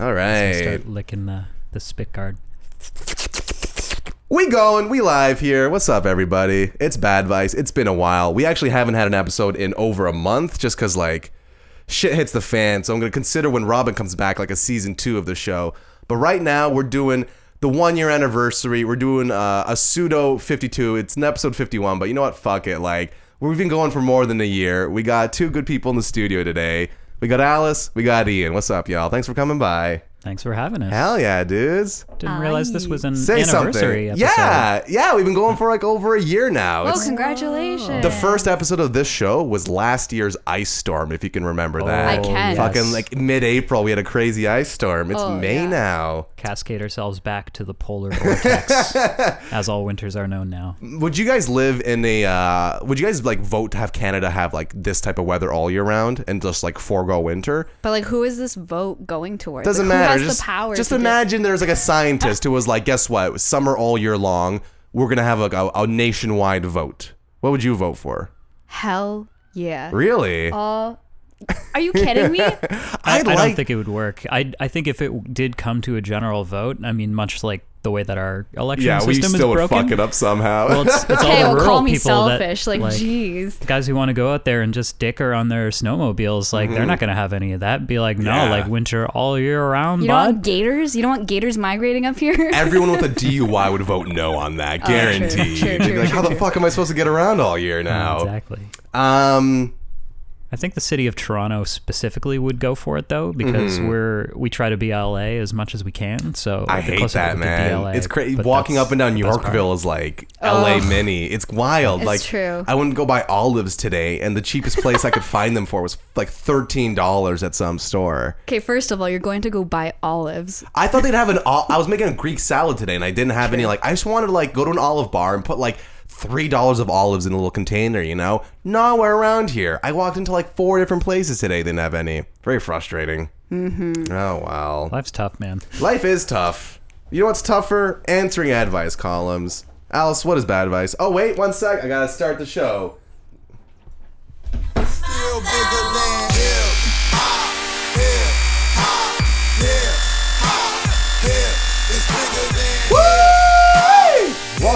All Gonna. Start licking the the spit guard. We going, we live here. What's up, everybody? It's Bad Advice. It's been a while. We actually haven't had an episode in over a month just because, like, shit hits the fan. So I'm going to consider when Robin comes back, like, a season two of the show. But right now, we're doing the one year anniversary. We're doing uh, a pseudo 52. It's an episode 51, but you know what? Fuck it. Like, we've been going for more than a year. We got two good people in the studio today. We got Alice, we got Ian. What's up, y'all? Thanks for coming by. Thanks for having us. Hell yeah, dudes. Didn't realize this was an Say anniversary something. episode. Yeah, yeah, we've been going for like over a year now. Oh, It's- congratulations. the first episode of this show was last year's ice storm, if you can remember that. I can. Fucking like mid-April, we had a crazy ice storm. It's Oh, May yeah. now. Cascade ourselves back to the polar vortex, as all winters are known now. Would you guys live in a? Uh, would you guys like vote to have Canada have like this type of weather all year round and just like forego winter? But like, who is this vote going towards? Doesn't like, matter. Who has just the power? just to do- imagine there's like a scientist who was like, guess what? It was summer all year long. We're gonna have like a, a nationwide vote. What would you vote for? Hell yeah. Really? Oh, are you kidding me? I, I'd I don't think it would work. I I think if it did come to a general vote, I mean, much like the way that our election yeah, we still is would broken. fuck it up somehow. Well, it's, it's okay, all well, the rural call me people selfish. that, like, jeez. guys who want to go out there and just dicker on their snowmobiles, like they're not going to have any of that. Be like, no, Mm-hmm. Yeah. like winter all year round, You don't want gators? You don't want gators migrating up here? Everyone with a DUI would vote no on that, guaranteed. Oh, true, They'd true, like, true, how the fuck am I supposed to get around all year now? Exactly. Um, I think the city of Toronto specifically would go for it though, because we're we try to be LA as much as we can. So Mm-hmm. I the hate that, we could be man. LA, it's crazy. Walking up and down the. Yorkville is like LA Oh. Mini. It's wild. It's like, true. I went to go buy olives today, and the cheapest place I could find them for was like thirteen dollars at some store. okay, first of all, you're going to go buy olives. I thought they'd have an. I was making a Greek salad today, and I didn't have any. Like, I just wanted to like go to an olive bar and put like three dollars of olives in a little container. You know, nowhere around here. I walked into like four different places today. Didn't have any. Very frustrating. Mm-hmm. Oh wow. Life's tough, man. Life is tough. You know what's tougher? Answering advice columns. Alice, what is bad advice? Oh wait, one sec. I gotta start the show.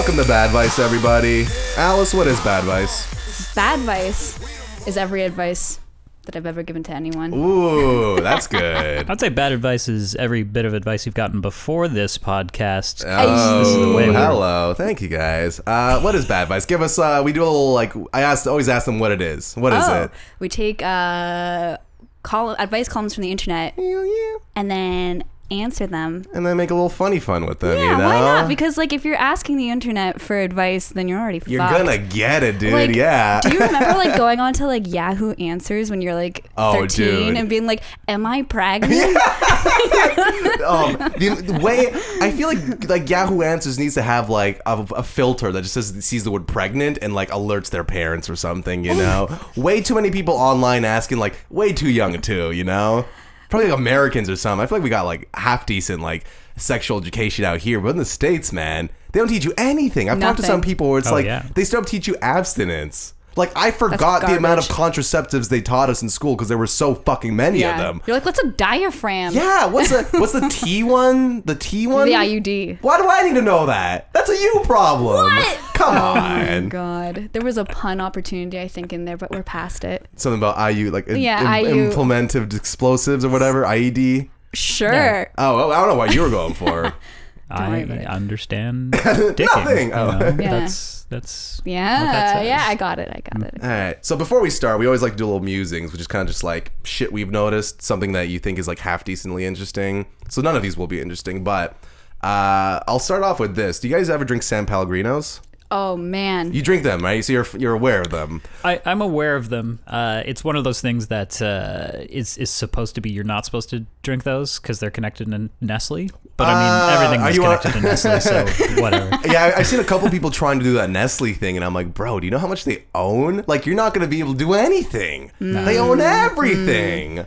Welcome to Bad Advice, everybody. Alice, what is bad advice? Bad advice is every advice that I've ever given to anyone. Ooh, that's good. I'd say bad advice is every bit of advice you've gotten before this podcast. Oh, This is the way we're- hello. Thank you guys. Uh, what is bad advice? Give us. Uh, we do a little like. I asked. Always ask them what it is. What is oh, it? we take uh, call advice columns from the internet Yeah, yeah. and then answer them. And then make a little funny fun with them. Yeah, you know? why not? Because like if you're asking the internet for advice, then you're already You're fucked. gonna get it, dude. Like, yeah. Do you remember like going on to like Yahoo Answers when you're like Oh, 13 dude. and being like, "Am I pregnant?" um, the, the way I feel like like Yahoo Answers needs to have like a, a filter that just says sees the word pregnant and like alerts their parents or something. You know, way too many people online asking like way too young too. You know, probably like Americans or something. I feel like we got like half decent like sexual education out here, but in the states, man, they don't teach you anything. I've talked to some people where it's Oh, like yeah. they still teach you abstinence. Like I forgot the amount of contraceptives they taught us in school because there were so fucking many yeah. of them. You're like, "What's a diaphragm?" Yeah, what's the what's the T one? The T one? The IUD. Why do I need to know that? That's a you problem. What? Come Oh my on. god. There was a pun opportunity I think in there, but we're past it. Something about IU like im- Yeah, im- IU. implemented explosives or whatever. IED. Sure. Oh, I don't know what you were going for. I worry about it. understand dicking. Nothing. you Oh. know? Yeah. That's that's what that Yeah, says. yeah, I got it. I got it. All right. So before we start, we always like to do a little musings, which is kind of just like shit we've noticed, something that you think is like half decently interesting. So none of these will be interesting, but uh, I'll start off with this. Do you guys ever drink San Pellegrinos? Oh man. You drink them, right? So you're you're aware of them. I, I'm aware of them. Uh, it's one of those things that uh, is is supposed to be. You're not supposed to drink those because they're connected to Nestle. But I Uh, mean, everything is you on- connected to Nestle, so whatever. yeah, I- I've seen a couple people trying to do that Nestle thing, and I'm like, bro, do you know how much they own? Like, you're not going to be able to do anything. They own everything.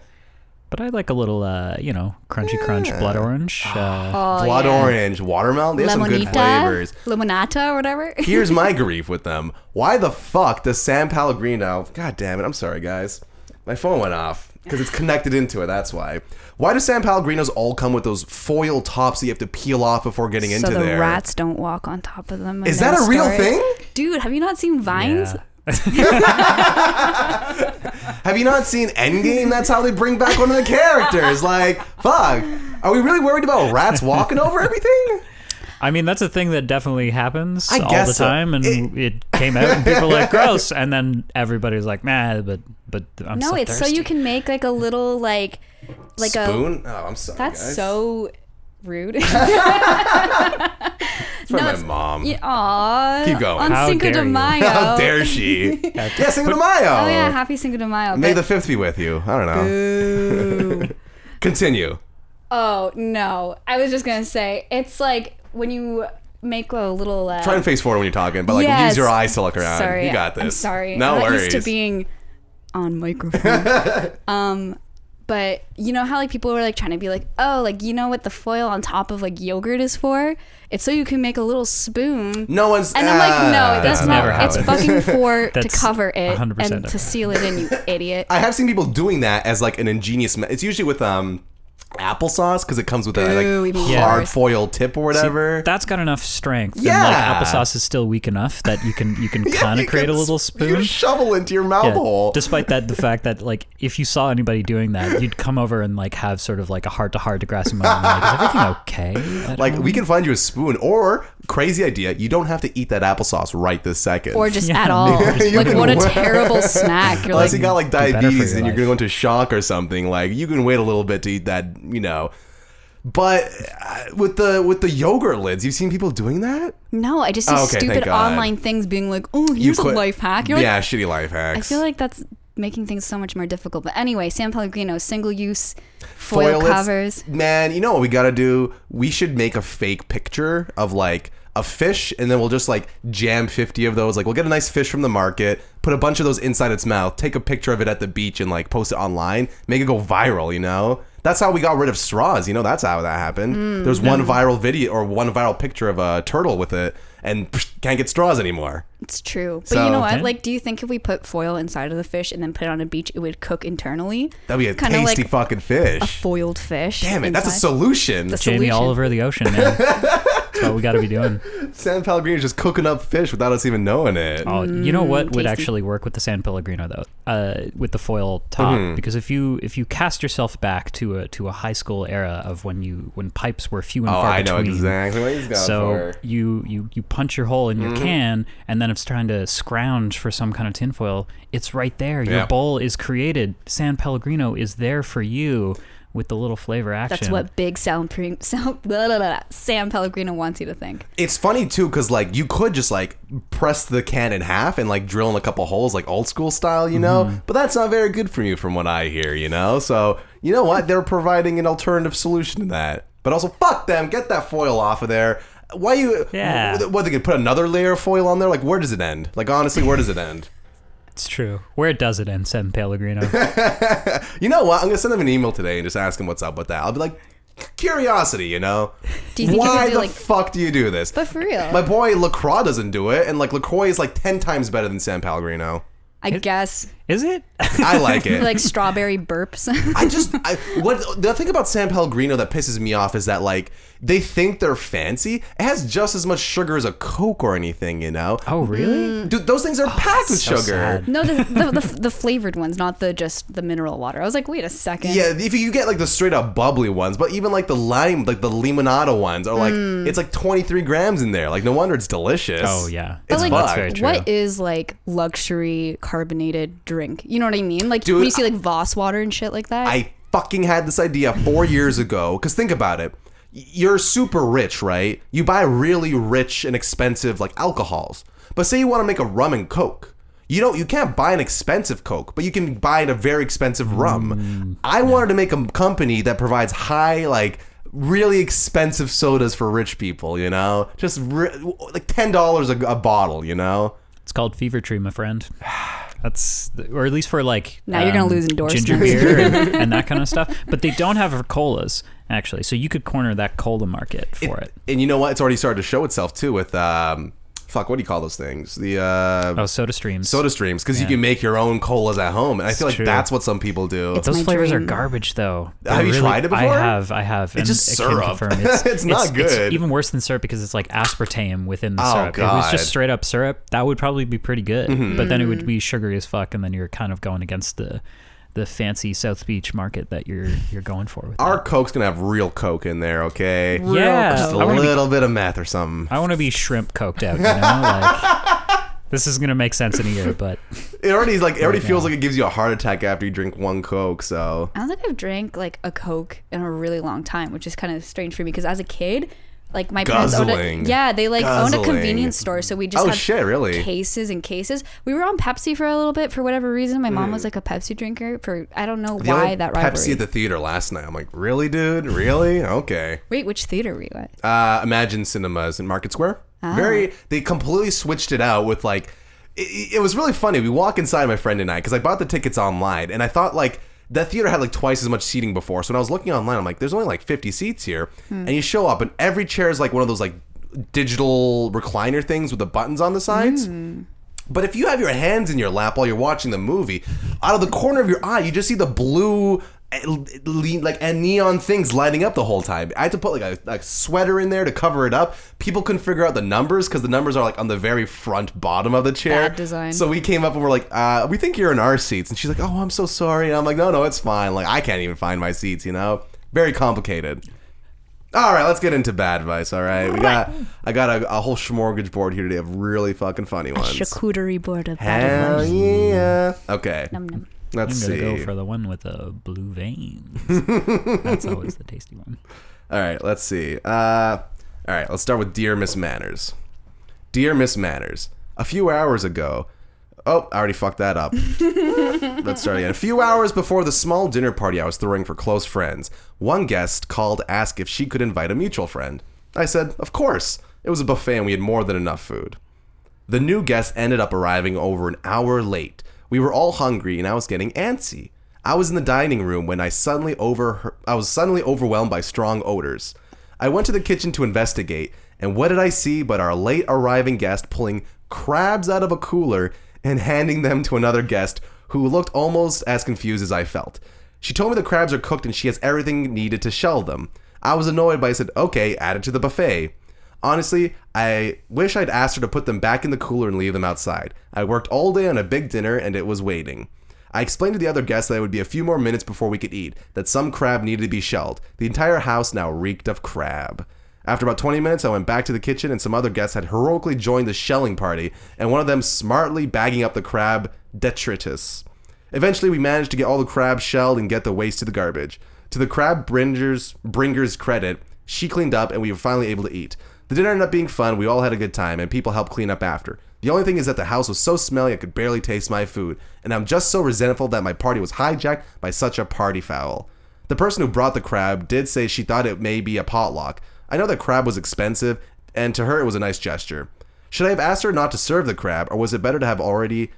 But I like a little, uh, you know, crunchy crunch blood orange. Uh, Oh, Blood yeah. orange, watermelon. They have some good Limonita, flavors. limonata, or whatever. Here's my grief with them. Why the fuck does San Pellegrino? God damn it! I'm sorry, guys. My phone went off. because it's connected into it. That's why. Why do San Pellegrinos all come with those foil tops that you have to peel off before getting into so the there? rats don't walk on top of them. in Is that their a real story. thing? Dude, have you not seen Vines? Have you not seen Endgame? That's how they bring back one of the characters. Like, fuck. Are we really worried about rats walking over everything? I mean, that's a thing that definitely happens I all guess the so. time, and It- it, came out, and people were like, "Gross," and then everybody's like, "Nah," but but I'm No, so it's so you can make like a little like like a Spoon? Oh, I'm sorry. That's guys. so rude. It's from no, my mom. Yeah, Aw. Keep going. On How Cinco de dare you. Mayo. How dare she? yeah, Cinco de Mayo. Oh yeah, happy Cinco de Mayo. May the fifth be with you. I don't know. Boo. Continue. oh no, I was just gonna say it's like when you make a little. Uh, Try and face forward when you're talking, but like Yes. use your eyes to look around. Sorry, you got this. I'm sorry. No I'm not worries. used to being on microphone. um, but you know how like people were like trying to be like, oh, like you know what the foil on top of like yogurt is for? It's so you can make a little spoon. no one's. And I'm like, ah, no, that's That's not. never It's happened. fucking for to cover it and never to seal it in, you idiot. I have seen people doing that as like an ingenious. Me- it's usually with um applesauce because it comes with a like even hard foil tip or whatever. That's got enough strength. Yeah. And like applesauce is still weak enough that you can you can Yeah, kind you of create a little spoon. You shovel into your mouth Yeah, hole. Despite that, the fact that like if you saw anybody doing that, you'd come over and like have sort of like a heart to heart to grassy moment. Like, is everything okay? like home?" we can find you a spoon or crazy idea. You don't have to eat that applesauce right this second. Or just Yeah, at all. You like can what a wait. terrible snack. You're Unless like, you got like better for diabetes your and you're life. gonna go into shock or something, like you can wait a little bit to eat that, you know. But uh, with the with the yogurt lids, you've seen people doing that. no, I just see Oh, okay, thank stupid God. online things being like, oh, here's a quit- life hack. You're like, yeah, shitty life hacks. I feel like that's making things so much more difficult. But anyway, San Pellegrino, single use foil, lids- covers. Man, you know what we gotta do? We should make a fake picture of like a fish, and then we'll just like jam fifty of those. Like we'll get a nice fish from the market, put a bunch of those inside its mouth, take a picture of it at the beach, and like post it online, make it go viral. You know. That's how we got rid of straws. You know, that's how that happened. Mm. There's one viral video or one viral picture of a turtle with it, and psh, can't get straws anymore. It's true. But So- you know what? Okay. Like, do you think if we put foil inside of the fish and then put it on a beach, it would cook internally? That'd be a Kinda tasty like fucking fish. A foiled fish. Damn it, that's a solution. The Jamie all solution. over the ocean, man. That's what we got to be doing. San Pellegrino's just cooking up fish without us even knowing it. Oh, you know what would tasty. actually work with the San Pellegrino though, uh, with the foil top, Mm-hmm. because if you if you cast yourself back to a to a high school era of when you when pipes were few and Oh, far I know between. exactly what he's going So for. Mm-hmm. you, you you punch your hole in your can, and then it's trying to scrounge for some kind of tinfoil. It's right there. Your Yeah. bowl is created. San Pellegrino is there for you with the little flavor action. That's what big San, Pre- San, blah, blah, blah, San Pellegrino wants you to think. It's funny too, because like you could just like press the can in half and like drill in a couple holes, like old school style, you know. Mm-hmm. But that's not very good for you, from what I hear, you know. So you know what? They're providing an alternative solution to that. But also, fuck them. Get that foil off of there. Why you? Yeah. What they could put another layer of foil on there? Like, where does it end? Like, honestly, where does it end? It's true. Where does it end, San Pellegrino? You know what? I'm gonna send him an email today and just ask him what's up with that. I'll be like, curiosity, you know. Do you think Why could do the like? fuck do you do this? But for real, My boy Lacroix doesn't do it, and like Lacroix is like ten times better than San Pellegrino. I guess Is it? I like it. like strawberry burps. I just I, what the thing about San Pellegrino that pisses me off is that like they think they're fancy. It has just as much sugar as a Coke or anything, you know. Oh, really? Mm. Dude, those things are oh, packed with so sugar. sad. no, the, the, the the flavored ones, not the just the mineral water. I was like, wait a second. Yeah, if you get like the straight up bubbly ones, but even like the lime, like the limonada ones, are like mm. it's like 23 grams in there. Like no wonder it's delicious. Oh, yeah. it's like. That's very true. What is like luxury carbonated drink? You know what I mean? Like Dude, when you see like Voss water and shit like that. I fucking had this idea four years ago. Because think about it. Y- You're super rich, right? You buy really rich and expensive like alcohols. But say you want to make a rum and coke. You don't. You can't buy an expensive coke, but you can buy a very expensive rum. I wanted to make a company that provides high, like really expensive sodas for rich people. You know, just re- like ten dollars a a bottle. You know. It's called Fever Tree, my friend. That's, or at least for like um, Now you're gonna lose endorsements. ginger beer and, and that kind of stuff. But they don't have it colas actually, so you could corner that cola market for it. And you know what? It's already started to show itself too with um, fuck, what do you call those things? The uh, Oh, Soda Streams. soda streams because you can make your own colas at home, and I feel like true. that's what some people do. It's Those flavors dream. are garbage, though. Have They're you tried it I have. I have. and just I can syrup. confirm It's not good. even worse than syrup because it's like aspartame within the Oh, syrup. If it was God. Mm-hmm. just straight up syrup, that would probably be pretty good. But then it would be sugary as fuck, and then you're kind of going against the the fancy South Beach market that you're you're going for. With Our that. Coke's gonna have real Coke in there, okay? yeah, Just a I want to be little bit of meth or something. I want to be shrimp coked out. You know, like this is gonna make sense in a year, but It already like it already feels now. like it gives you a heart attack after you drink one Coke. So I don't think I've drank like a Coke in a really long time, which is kind of strange for me because as a kid, like my parents owned Guzzling. a, yeah, they like owned a convenience store, so we just Oh, had shit, really? cases and cases. We were on Pepsi for a little bit for whatever reason. My mom was like a Pepsi drinker for I don't know Hmm. The why that Pepsi at the theater last night. I'm like, really, dude? Really? Okay. Wait, which theater were you at? Uh, Imagine Cinemas in Market Square. Ah. Very. They completely switched it out with like. It, it was really funny. We walk inside, my friend and I, because I bought the tickets online, and I thought like that theater had like twice as much seating before. So when I was looking online, I'm like, there's only like 50 seats here, hmm. and you show up, and every chair is like one of those like digital recliner things with the buttons on the sides. Hmm. But if you have your hands in your lap while you're watching the movie, out of the corner of your eye, you just see the blue, like and neon things lighting up the whole time. I had to put like a, a sweater in there to cover it up. People couldn't figure out the numbers because the numbers are like on the very front bottom of the chair. Bad design. So we came up and we're like, uh, we think you're in our seats, and she's like, oh, I'm so sorry. And I'm like, no, no, it's fine. Like I can't even find my seats. You know, very complicated. All right, let's get into bad advice. All right, we got I got a, a whole smorgasbord here today of really fucking funny ones. Charcuterie board of bad Hell advice. yeah. Okay. Num num. I'm Let's gonna see. go for the one with the blue veins. That's always the tasty one. All right, let's see. Uh, all right, let's start with Dear Miss Manners. Dear Miss Manners, a few hours ago. Oh, I already fucked that up. Let's start again. A few hours before the small dinner party I was throwing for close friends, one guest called to ask if she could invite a mutual friend. I said, Of course. It was a buffet and we had more than enough food. The new guest ended up arriving over an hour late. We were all hungry and I was getting antsy. I was in the dining room when I suddenly over I was suddenly overwhelmed by strong odors. I went to the kitchen to investigate, and what did I see but our late arriving guest pulling crabs out of a cooler and handing them to another guest who looked almost as confused as I felt. She told me the crabs are cooked and she has everything needed to shell them. I was annoyed, but I said, "Okay, add it to the buffet." Honestly, I wish I'd asked her to put them back in the cooler and leave them outside. I worked all day on a big dinner and it was waiting. I explained to the other guests that it would be a few more minutes before we could eat, that some crab needed to be shelled. The entire house now reeked of crab. After about 20 minutes, I went back to the kitchen and some other guests had heroically joined the shelling party, and one of them smartly bagging up the crab detritus. Eventually, we managed to get all the crabs shelled and get the waste to the garbage. To the crab bringer's, bringer's credit, she cleaned up and we were finally able to eat. The dinner ended up being fun, we all had a good time, and people helped clean up after. The only thing is that the house was so smelly I could barely taste my food, and I'm just so resentful that my party was hijacked by such a party foul. The person who brought the crab did say she thought it may be a potluck. I know that crab was expensive, and to her it was a nice gesture. Should I have asked her not to serve the crab, or was it better to have already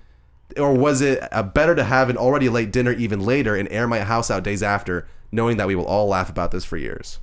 or was it uh, better to have an already late dinner even later and air my house out days after, knowing that we will all laugh about this for years?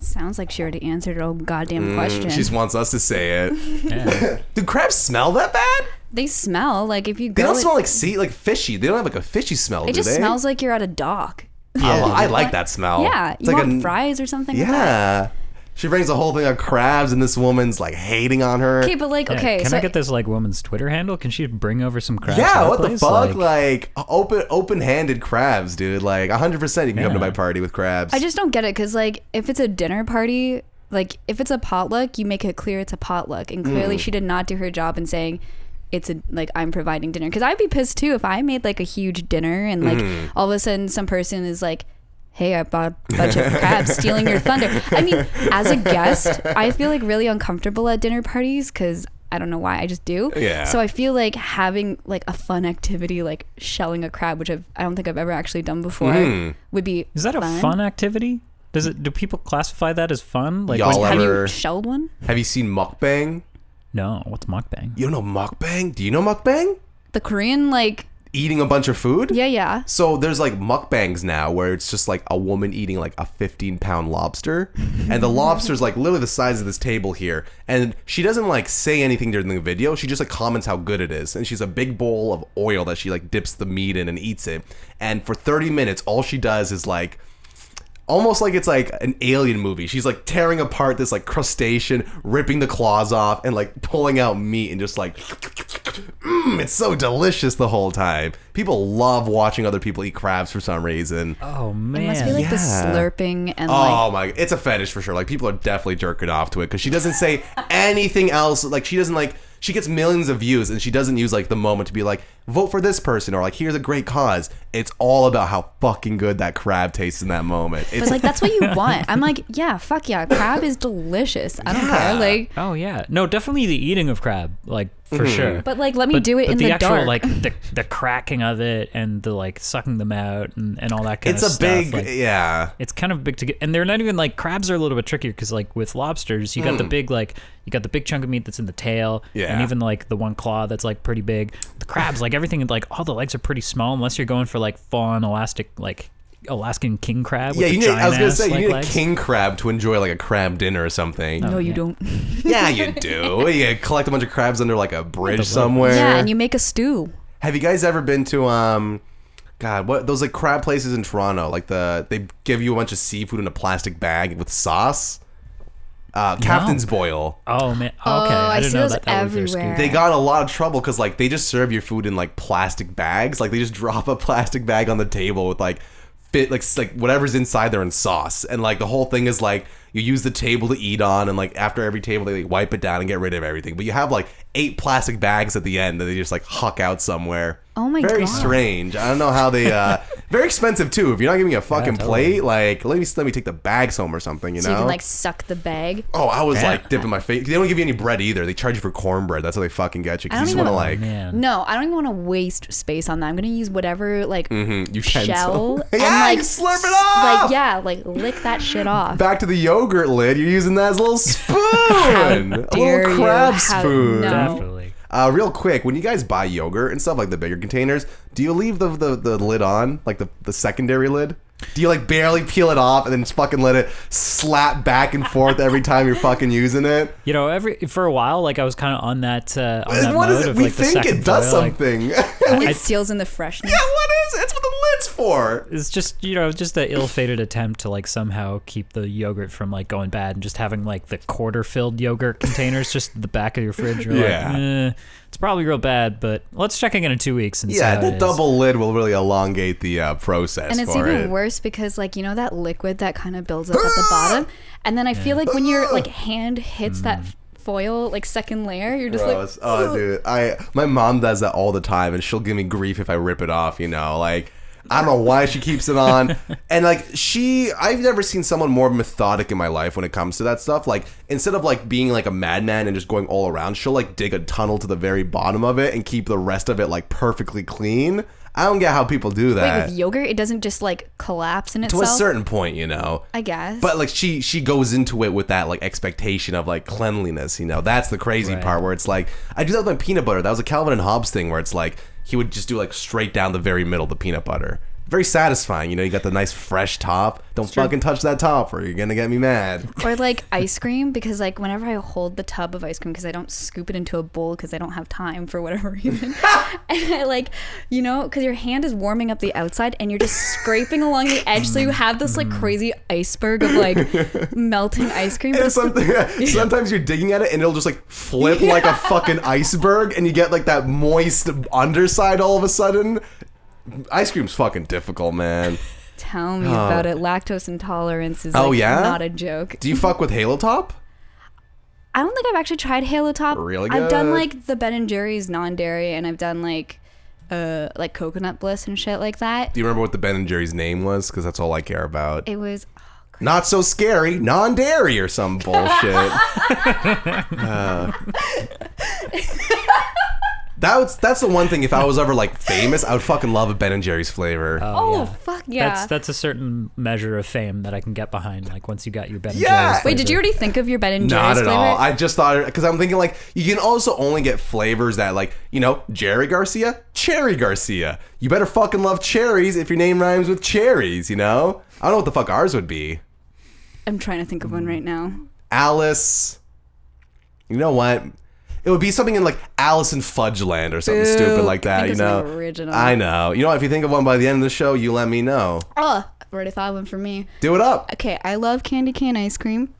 It sounds like she already answered her own goddamn mm, question. She just wants us to say it. Yeah. Do crabs smell that bad? they smell like if you They go. don't in- smell like sea, like fishy. They don't have like a fishy smell. it do just they? smells like you're at a dock. I, I like that smell. Yeah, It's you like want a- fries or something. like that? Yeah. She brings a whole thing of crabs, and this woman's like hating on her. Okay, but like, Yeah, okay, Can so I get this like woman's Twitter handle? Can she bring over some crabs? yeah, to our what the place? fuck? Like, open open-handed crabs, dude. Like 100% you can come to Yeah. my party with crabs. I just don't get it because like if it's a dinner party, like if it's a potluck, you make it clear it's a potluck, and clearly Mm. she did not do her job in saying it's a like I'm providing dinner because I'd be pissed too if I made like a huge dinner and like Mm-hmm. all of a sudden some person is like. Hey, I bought a bunch of crabs stealing your thunder. I mean, as a guest, I feel like really uncomfortable at dinner parties because I don't know why, I just do. Yeah. So I feel like having like a fun activity like shelling a crab, which I've, I don't think I've ever actually done before, Mm. would be. Is that a fun activity? Does it? Do people classify that as fun? Like, Y'all when- Have ever- you shelled one? Have you seen mukbang? no. What's mukbang? You don't know mukbang? Do you know mukbang? The Korean like eating a bunch of food. Yeah, yeah. So there's like mukbangs now where it's just like a woman eating like a 15 pound lobster, and the lobster's like literally the size of this table here, and she doesn't like say anything during the video. She just like comments how good it is, and she's a big bowl of oil that she like dips the meat in and eats it, and for 30 minutes all she does is like almost like it's like an alien movie. She's like tearing apart this like crustacean, ripping the claws off, and like pulling out meat and just like, mm, it's so delicious the whole time. People love watching other people eat crabs for some reason. Oh man, It must be like the slurping and like Oh my! It's a fetish for sure. Like people are definitely jerking off to it because she doesn't say anything else. Like she doesn't like she gets millions of views and she doesn't use like the moment to be like vote for this person or like here's a great cause. It's all about how fucking good that crab tastes in that moment. It's But like that's what you want. I'm like, yeah, fuck yeah, crab is delicious. I don't Yeah. care. Like, Oh yeah, no, definitely the eating of crab, like for Mm-hmm. sure. but like, let me but, do it but in the, the, actual dark. like the, the cracking of it and the like sucking them out and, and all that kind it's of a stuff. big like, yeah. it's kind of big to get, and they're not even like crabs are a little bit trickier because like with lobsters, you got the big like you got the big chunk of meat that's in the tail, yeah. and. Even like the one claw that's like pretty big. The crabs, like everything, like all the legs are pretty small unless you're going for like full on elastic like Alaskan king crab. With Yeah, you need, I was gonna giant-ass, say you need legs. a king crab to enjoy like a crab dinner or something. no, you yeah. don't. Yeah, you do. you collect a bunch of crabs under like a bridge somewhere. Yeah, and you make a stew. Have you guys ever been to um God, what those like crab places in Toronto? Like the they give you a bunch of seafood in a plastic bag with sauce. Uh, Captain's Boil. Oh man, okay, Oh, I, I didn't see know those that. that was their everywhere. They got a lot of trouble because like they just serve your food in like plastic bags. Like they just drop a plastic bag on the table with like fit like like whatever's inside there in sauce, and like the whole thing is like you use the table to eat on, and like after every table they like, wipe it down and get rid of everything. But you have like eight plastic bags at the end that they just like huck out somewhere. Oh my very God. strange. I don't know how they. uh Very expensive too. If you're not giving me a fucking totally. plate, like let me let me take the bags home or something. You So know. you can like suck the bag. Oh, I was Yeah. like dipping my face. They don't give you any bread either. They charge you for cornbread. That's how they fucking get you. I Because you don't just want to like. Man, No, I don't even want to waste space on that. I'm gonna use whatever like mm-hmm. you shell so- and like you slurp it s- off! Like yeah, like lick that shit off. Back to the yogurt lid. You're using that as a little spoon. a little you. crab How- spoon. no. definitely. Uh, real quick, when you guys buy yogurt and stuff like the bigger containers, do you leave the, the, the lid on, like the, the secondary lid? Do you like barely peel it off and then just fucking let it slap back and forth every time you're fucking using it? You know, every for a while, like I was kind of on that uh, on that What mode is it? of We like think it does foil, like, something. It I- steals in the freshness. yeah, what is it? It's what the lid's for. it's just you know just the ill-fated attempt to like somehow keep the yogurt from like going bad and just having like the quarter-filled yogurt containers just at the back of your fridge. You're Yeah. like, eh, it's probably real bad, but let's check again in two weeks and see Yeah, the it is. double lid will really elongate the uh, process And it's for even it. worse because like you know that liquid that kind of builds up at the bottom, and then I feel like when your like hand hits that foil like second layer, you're just Gross. like, oh, dude, I my mom does that all the time, and she'll give me grief if I rip it off. You know, like I don't know why she keeps it on, and like she, I've never seen someone more methodic in my life when it comes to that stuff. Like instead of like being like a madman and just going all around, she'll like dig a tunnel to the very bottom of it and keep the rest of it like perfectly clean. I don't get how people do wait, that. with yogurt it doesn't just like collapse in itself. to a certain point, you know. I guess. But like she she goes into it with that like expectation of like cleanliness, you know. That's the crazy Right. part where it's like I do that with my peanut butter. That was a Calvin and Hobbes thing where it's like he would just do like straight down the very middle the peanut butter. Very satisfying, you know. You got the nice fresh top. Don't fucking touch that top, or you're gonna get me mad. or like ice cream because like whenever I hold the tub of ice cream because I don't scoop it into a bowl because I don't have time for whatever reason, and I like you know because your hand is warming up the outside and you're just scraping along the edge so you have this like mm. crazy iceberg of like melting ice cream. And it's the- sometimes you're digging at it and it'll just like flip like a fucking iceberg, and you get like that moist underside all of a sudden. Ice cream's fucking difficult, man. Tell me about it. Lactose intolerance is Oh, like yeah? not a joke. Do you fuck with Halo Top? I don't think I've actually tried Halo Top. Really I've done good. like the Ben and Jerry's non-dairy, and I've done like uh like coconut bliss and shit like that. Do you remember what the Ben and Jerry's name was? Because that's all I care about. It was Not so scary, non-dairy or some bullshit. That was that's the one thing. If I was ever like famous, I would fucking love a Ben and Jerry's flavor. Oh, oh yeah. fuck yeah. That's that's a certain measure of fame that I can get behind. Like once you got your Ben and Yeah. Jerry's Wait, did you already think of your Ben and Jerry's? Not Jerry's at flavor? all. I just thought because I'm thinking like you can also only get flavors that like you know Jerry Garcia, Cherry Garcia. You better fucking love cherries if your name rhymes with cherries. You know. I don't know what the fuck ours would be. I'm trying to think of one right now. Alice. You know what? It would be something in like Alice in Fudgeland or something Boo. stupid like that. Think You of know. something original. I know. You know. If you think of one by the end of the show, you let me know. Oh, I've already thought of one for me. Do it up. Okay, I love candy cane ice cream.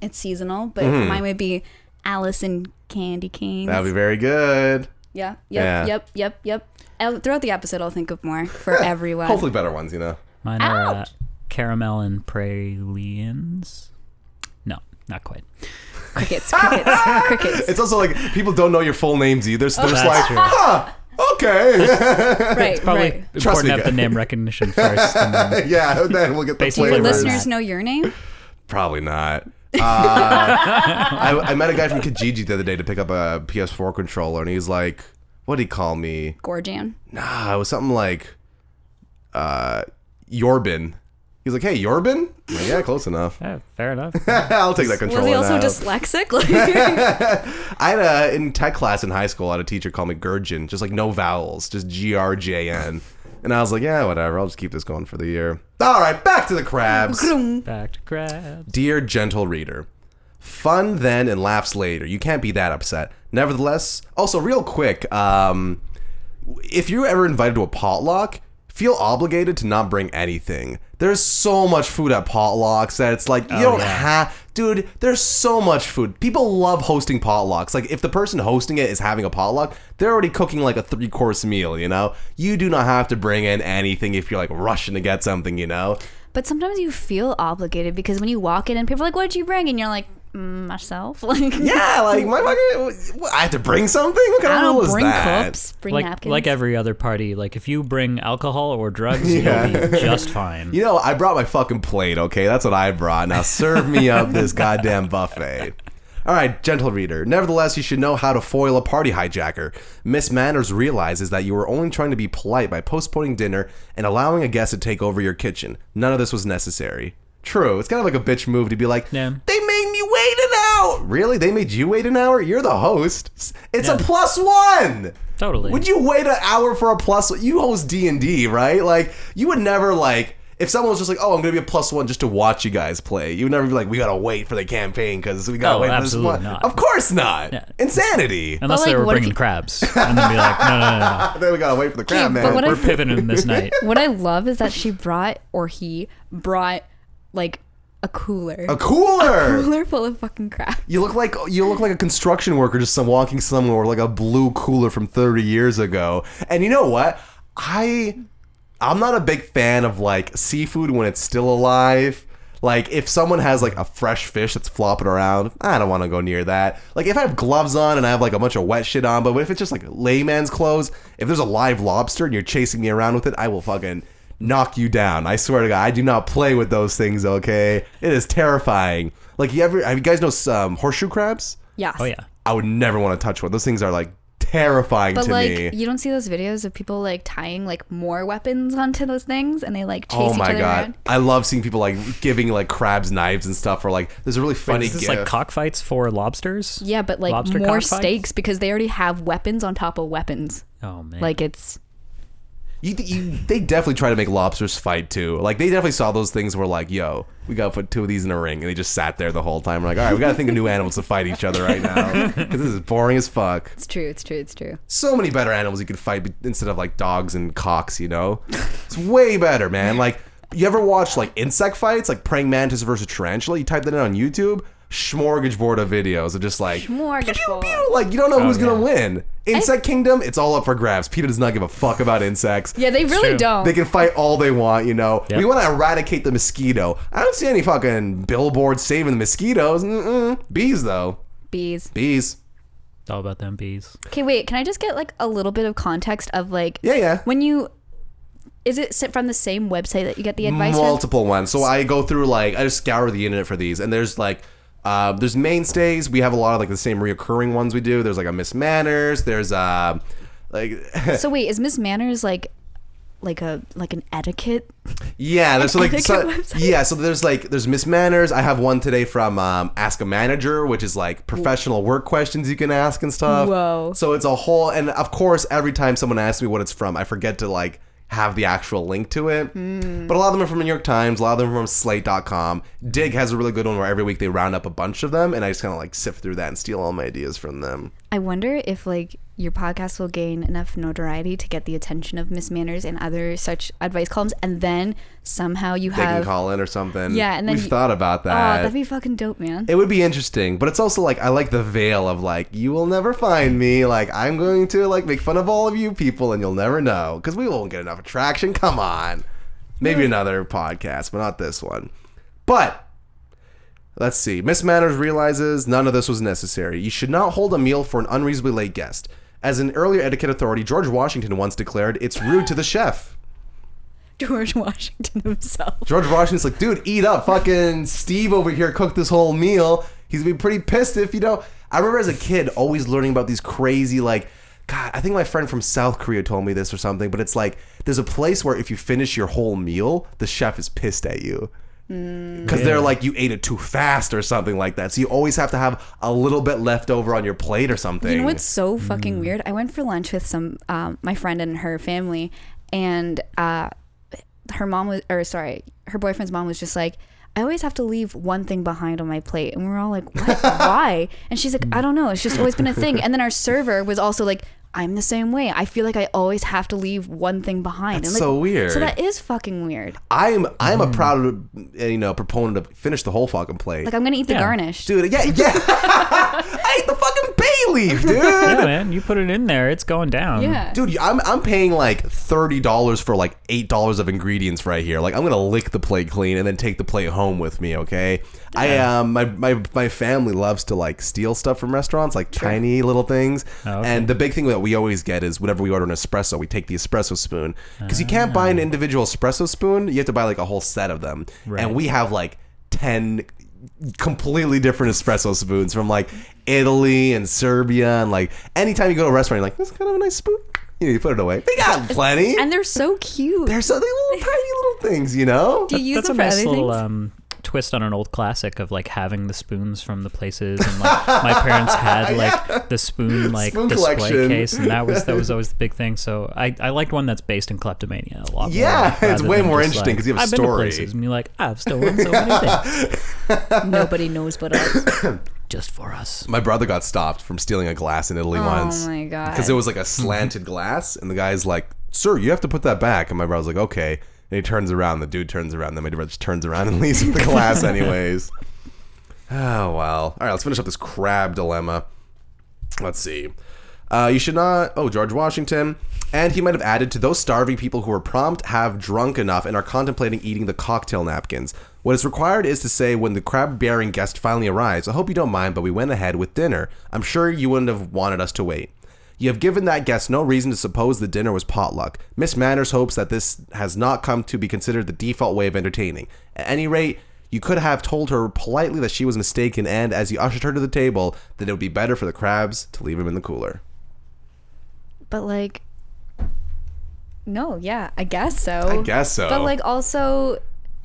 It's seasonal, but Mm-hmm. mine would be Alice and candy canes. That'd be very good. yeah, yep, Yeah. yep, yep, yep. I'll, throughout the episode, I'll think of more for everyone. Hopefully, better ones. You know. Mine are uh, Ouch. caramel and pralines. No, not quite. Crickets, crickets, crickets. It's also like people don't know your full names either, so they're just That's like, true. huh, okay. right, Probably right. Trust important me, to have the guys. name recognition first. And then, yeah, then we'll get the Basically, Do your flavors. listeners know your name? Probably not. Uh, I, I met a guy from Kijiji the other day to pick up a PS4 controller, and he's like, "What did he call me?" Gorgian. Nah, it was something like, uh, Yorbin. He's like, "Hey, Yorbin." I'm like, yeah, close enough. yeah, fair enough. I'll take that controller Was he also now. dyslexic? Like, I had a in tech class in high school. I had a teacher call me Gurgin, just like no vowels, just G R J N. And I was like, yeah, whatever. I'll just keep this going for the year. All right, back to the crabs. Back to crabs. Dear gentle reader, fun then and laughs later. You can't be that upset. Nevertheless, also real quick, um, if you're ever invited to a potluck, feel obligated to not bring anything. There's so much food at potlucks that it's like you oh, don't yeah. have, dude. There's so much food. People love hosting potlucks. Like if the person hosting it is having a potluck, they're already cooking like a three course meal. You know, you do not have to bring in anything if you're like rushing to get something. You know, but sometimes you feel obligated because when you walk in and people are like, "What did you bring?" and you're like, "Myself." Like, Yeah, like my fucking. I have to bring something. What kind I of rule don't is bring that? cups, bring Like napkins. like every other party, like if you bring alcohol or drugs, Yeah. you'll be just fine. You know, I brought my fucking plate. Okay, that's what I brought. Now serve me up this goddamn buffet. All right, gentle reader. Nevertheless, you should know how to foil a party hijacker. Miss Manners realizes that you were only trying to be polite by postponing dinner and allowing a guest to take over your kitchen. None of this was necessary. True, it's kind of like a bitch move to be like, Yeah. they made me wait an hour. Really? They made you wait an hour? You're the host. It's a Yeah. plus one. Totally. Would you wait an hour for a plus? You host D and D, right? Like you would never like if someone was just like, "Oh, I'm gonna be a plus one just to watch you guys play." You would never be like, "We gotta wait for the campaign because we gotta Oh, wait for this absolutely one." not. Of course not. Yeah. Insanity. Unless But, they were what if bringing you- crabs, and then be like, no, no, no, no. then we gotta wait for the crab but man. what I- We're pivoting this night. what I love is that she brought or he brought like a cooler, a cooler. cooler full of fucking crap. You look like you look like a construction worker just some walking somewhere with like a blue cooler from 30 years ago. And you know what? I I'm not a big fan of like seafood when it's still alive. Like if someone has like a fresh fish that's flopping around, I don't want to go near that. Like if I have gloves on and I have like a bunch of wet shit on, but if it's just like layman's clothes, if there's a live lobster and you're chasing me around with it, I will fucking knock you down. I swear to God, I do not play with those things. Okay, it is terrifying. Like you ever, have you guys know um, horseshoe crabs? Yes. Oh yeah. I would never want to touch one. Those things are like terrifying But to like me. you don't see those videos of people like tying like more weapons onto those things and they like chase Oh each my other god! around. I love seeing people like giving like crabs knives and stuff. Or like, there's a really funny Is this gif. like cockfights for lobsters? Yeah, but like Lobster more cockfights? stakes because they already have weapons on top of weapons. Oh man. Like it's You, you, they definitely try to make lobsters fight too. Like they definitely saw those things where like, yo, we gotta put two of these in a ring, and they just sat there the whole time. We're like, all right, we gotta think of new animals to fight each other right now because this is boring as fuck. it's true, it's true, it's true. So many better animals you could fight instead of like dogs and cocks. You know, it's way better, man. Like, you ever watch like insect fights, like praying mantis versus tarantula? You type that in on YouTube. Smorgasbord of videos of just like Smorgasbord. pew, like you don't know who's oh, yeah. gonna win. Insect Kingdom, it's all up for grabs. PETA does not give a fuck about insects. Yeah, they really don't. They can fight all they want, you know. Yep. We want to eradicate the mosquito. I don't see any fucking billboards saving the mosquitoes. Mm-mm. Bees, though. Bees. Bees. it's all about them bees. Okay, wait. Can I just get like a little bit of context of like Yeah, yeah. when you is it from the same website that you get the advice from? Multiple ones. So I go through like I just scour the internet for these, and there's like Uh, there's mainstays. We have a lot of like the same reoccurring ones we do. There's like a Miss Manners. There's uh, like So wait, is Miss Manners like like a like an etiquette? yeah. There's so, like so, yeah. So there's like there's Miss Manners. I have one today from um, Ask a Manager, which is like professional work questions you can ask and stuff. Whoa. So it's a whole, and of course, every time someone asks me what it's from, I forget to like have the actual link to it. Hmm. But a lot of them are from the New York Times, a lot of them are from Slate.com. Dig has a really good one where every week they round up a bunch of them, and I just kind of like sift through that and steal all my ideas from them. I wonder if like your podcast will gain enough notoriety to get the attention of Miss Manners and other such advice columns, and then somehow you They can have call in or something. Yeah, and then we've you- thought about that. oh, that. that'd be fucking dope, man. it would be interesting, but it's also like I like the veil of like you will never find me. Like I'm going to like make fun of all of you people, and you'll never know because we won't get enough attraction. Come on, maybe another podcast, but not this one. But let's see. Miss Manners realizes none of this was necessary. You should not hold a meal for an unreasonably late guest. As an earlier etiquette authority, George Washington once declared, "It's rude to the chef." George Washington himself. George Washington's like, dude, eat up. Fucking Steve over here cooked this whole meal. He's gonna be pretty pissed if you don't. I remember as a kid always learning about these crazy, like, God, I think my friend from South Korea told me this or something, but it's like there's a place where if you finish your whole meal, the chef is pissed at you. Because they're like, you ate it too fast or something like that. So you always have to have a little bit left over on your plate or something. You know what's so Mm. fucking weird? I went for lunch with some um, my friend and her family, and uh, her mom was, or sorry, her boyfriend's mom was just like, I always have to leave one thing behind on my plate, and we're all like, what? Why? And she's like, I don't know. It's just always been a thing. And then our server was also like. I'm the same way. I feel like I always have to leave one thing behind. That's and like, so weird. So that is fucking weird. I'm I'm Mm. a proud uh, you know proponent of finish the whole fucking plate. Like I'm gonna eat the Yeah. garnish. Dude, yeah, yeah. I ate the fucking bay leaf, dude. Yeah, man, you put it in there, it's going down. Yeah. Dude, I'm I'm paying like thirty dollars for like eight dollars of ingredients right here. Like I'm gonna lick the plate clean and then take the plate home with me. Okay. I um my, my my family loves to like steal stuff from restaurants, like tiny little things. Oh, okay. And the big thing that we always get is whenever we order an espresso, we take the espresso spoon because you can't Ah. buy an individual espresso spoon. You have to buy like a whole set of them. Right. And we have like ten completely different espresso spoons from like Italy and Serbia and like anytime you go to a restaurant, you're like, this is kind of a nice spoon. You, know, you put it away. They got plenty. And they're so cute. They're so they little tiny little things, you know. Do you use That's a them for nice other little things? um, twist on an old classic of like having the spoons from the places and like my parents had like the spoon like Spoon display collection. case and that was that was always the big thing so I, I liked one that's based in kleptomania a lot more, Yeah, it's way more just, interesting like, 'cause you have a I've been to story." places and you're like I've stolen so many things Nobody knows but us. just for us My brother got stopped from stealing a glass in Italy Oh once. my God. Because it was like a slanted glass, and the guy's like, "Sir, you have to put that back." And my brother's like, "Okay." And he turns around. The dude turns around. Then my just turns around and leaves the class, anyways. Oh well. All right, let's finish up this crab dilemma. Let's see. Uh, you should not. Oh, George Washington. And he might have added to those starving people who are prompt, have drunk enough, and are contemplating eating the cocktail napkins. What is required is to say when the crab bearing guest finally arrives, I hope you don't mind, but we went ahead with dinner. I'm sure you wouldn't have wanted us to wait. You have given that guest no reason to suppose the dinner was potluck. Miss Manners hopes that this has not come to be considered the default way of entertaining. At any rate, you could have told her politely that she was mistaken and, as you ushered her to the table, that it would be better for the crabs to leave him in the cooler. But like, no, yeah, I guess so. I guess so. But like, also,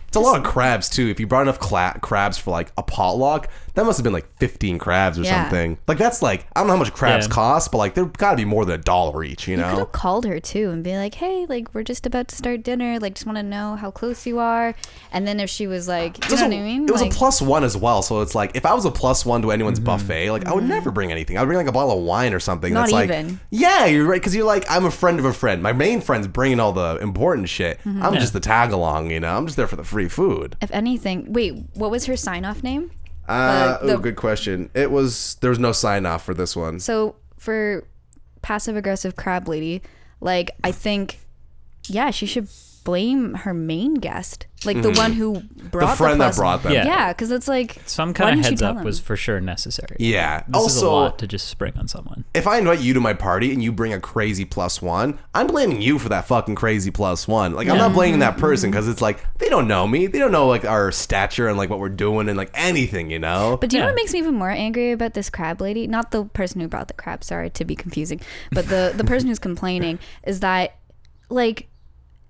It's a lot of crabs too. If you brought enough cla- crabs for like a potluck, that must have been like fifteen crabs or Yeah. something. Like that's like I don't know how much crabs Yeah. cost, but like they're got to be more than a dollar each. You you could know? have called her too and be like, "Hey, like, we're just about to start dinner. Like, just want to know how close you are." And then if she was like, It "You was, know a, what I mean?" it was like, a plus one as well, so it's like if I was a plus one to anyone's Mm-hmm. buffet, like I would never bring anything. I would bring like a bottle of wine or something. Not that's like, even. yeah, you're right because you're like I'm a friend of a friend. My main friend's bringing all the important shit. Mm-hmm. I'm just the tag along. You know, I'm just there for the free food. if anything, wait, what was her sign off name? Uh, the- oh, good question. It was there was no sign off for this one. So for passive aggressive crab lady, like I think, yeah, she should blame her main guest, like the one who Mm-hmm. the brought friend that plus- brought them. Yeah. Yeah, because it's like Some why kind of didn't you heads tell up them? was for sure necessary. Yeah. This is a also, lot to just spring on someone. if I invite you to my party and you bring a crazy plus one, I'm blaming you for that fucking crazy plus one. Like I'm not blaming that person because it's like they don't know me. They don't know like our stature and like what we're doing and like anything, you know. But do you know Yeah. what makes me even more angry about this crab lady? Not the person who brought the crab, sorry to be confusing, but the the person who's complaining is that like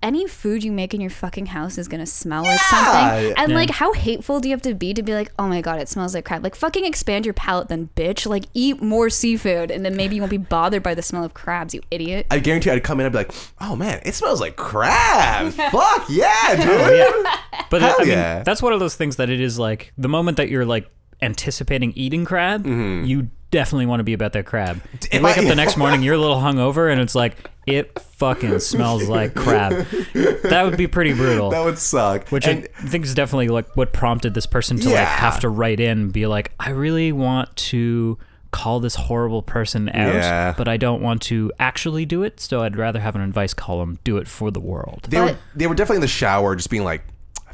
any food you make in your fucking house is gonna smell like something. And Yeah. like how hateful do you have to be to be like, oh my god, it smells like crab? Like fucking expand your palate then bitch. Like eat more seafood and then maybe you won't be bothered by the smell of crabs, you idiot. I guarantee I'd come in and be like, "Oh man, it smells like crab. Fuck yeah, dude." But Hell I mean, yeah. that's one of those things that it is like the moment that you're like anticipating eating crab, mm-hmm. you definitely want to be about that crab. You. If wake I- up the next morning, you're a little hungover, and it's like it fucking smells like crab. That would be pretty brutal. That would suck. which and, I think is definitely like what prompted this person to Yeah. like have to write in and be like, I really want to call this horrible person out, Yeah. but I don't want to actually do it. So I'd rather have an advice column do it for the world. they were they were definitely in the shower, just being like, "I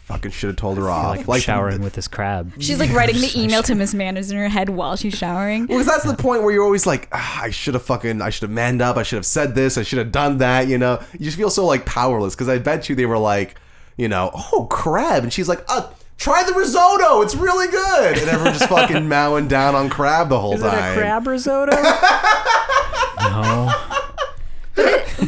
fucking should have told her off." Like, showering with this crab. She's like writing the email to Miss Manners in her head while she's showering. Because that's the point where you're always like, ah, I should have fucking, I should have manned up. I should have said this. I should have done that. You know, you just feel so like powerless. Because I bet you they were like, you know, oh crab, and she's like, uh, try the risotto. It's really good. And everyone just fucking mowing down on crab the whole time. Is it a crab risotto? no.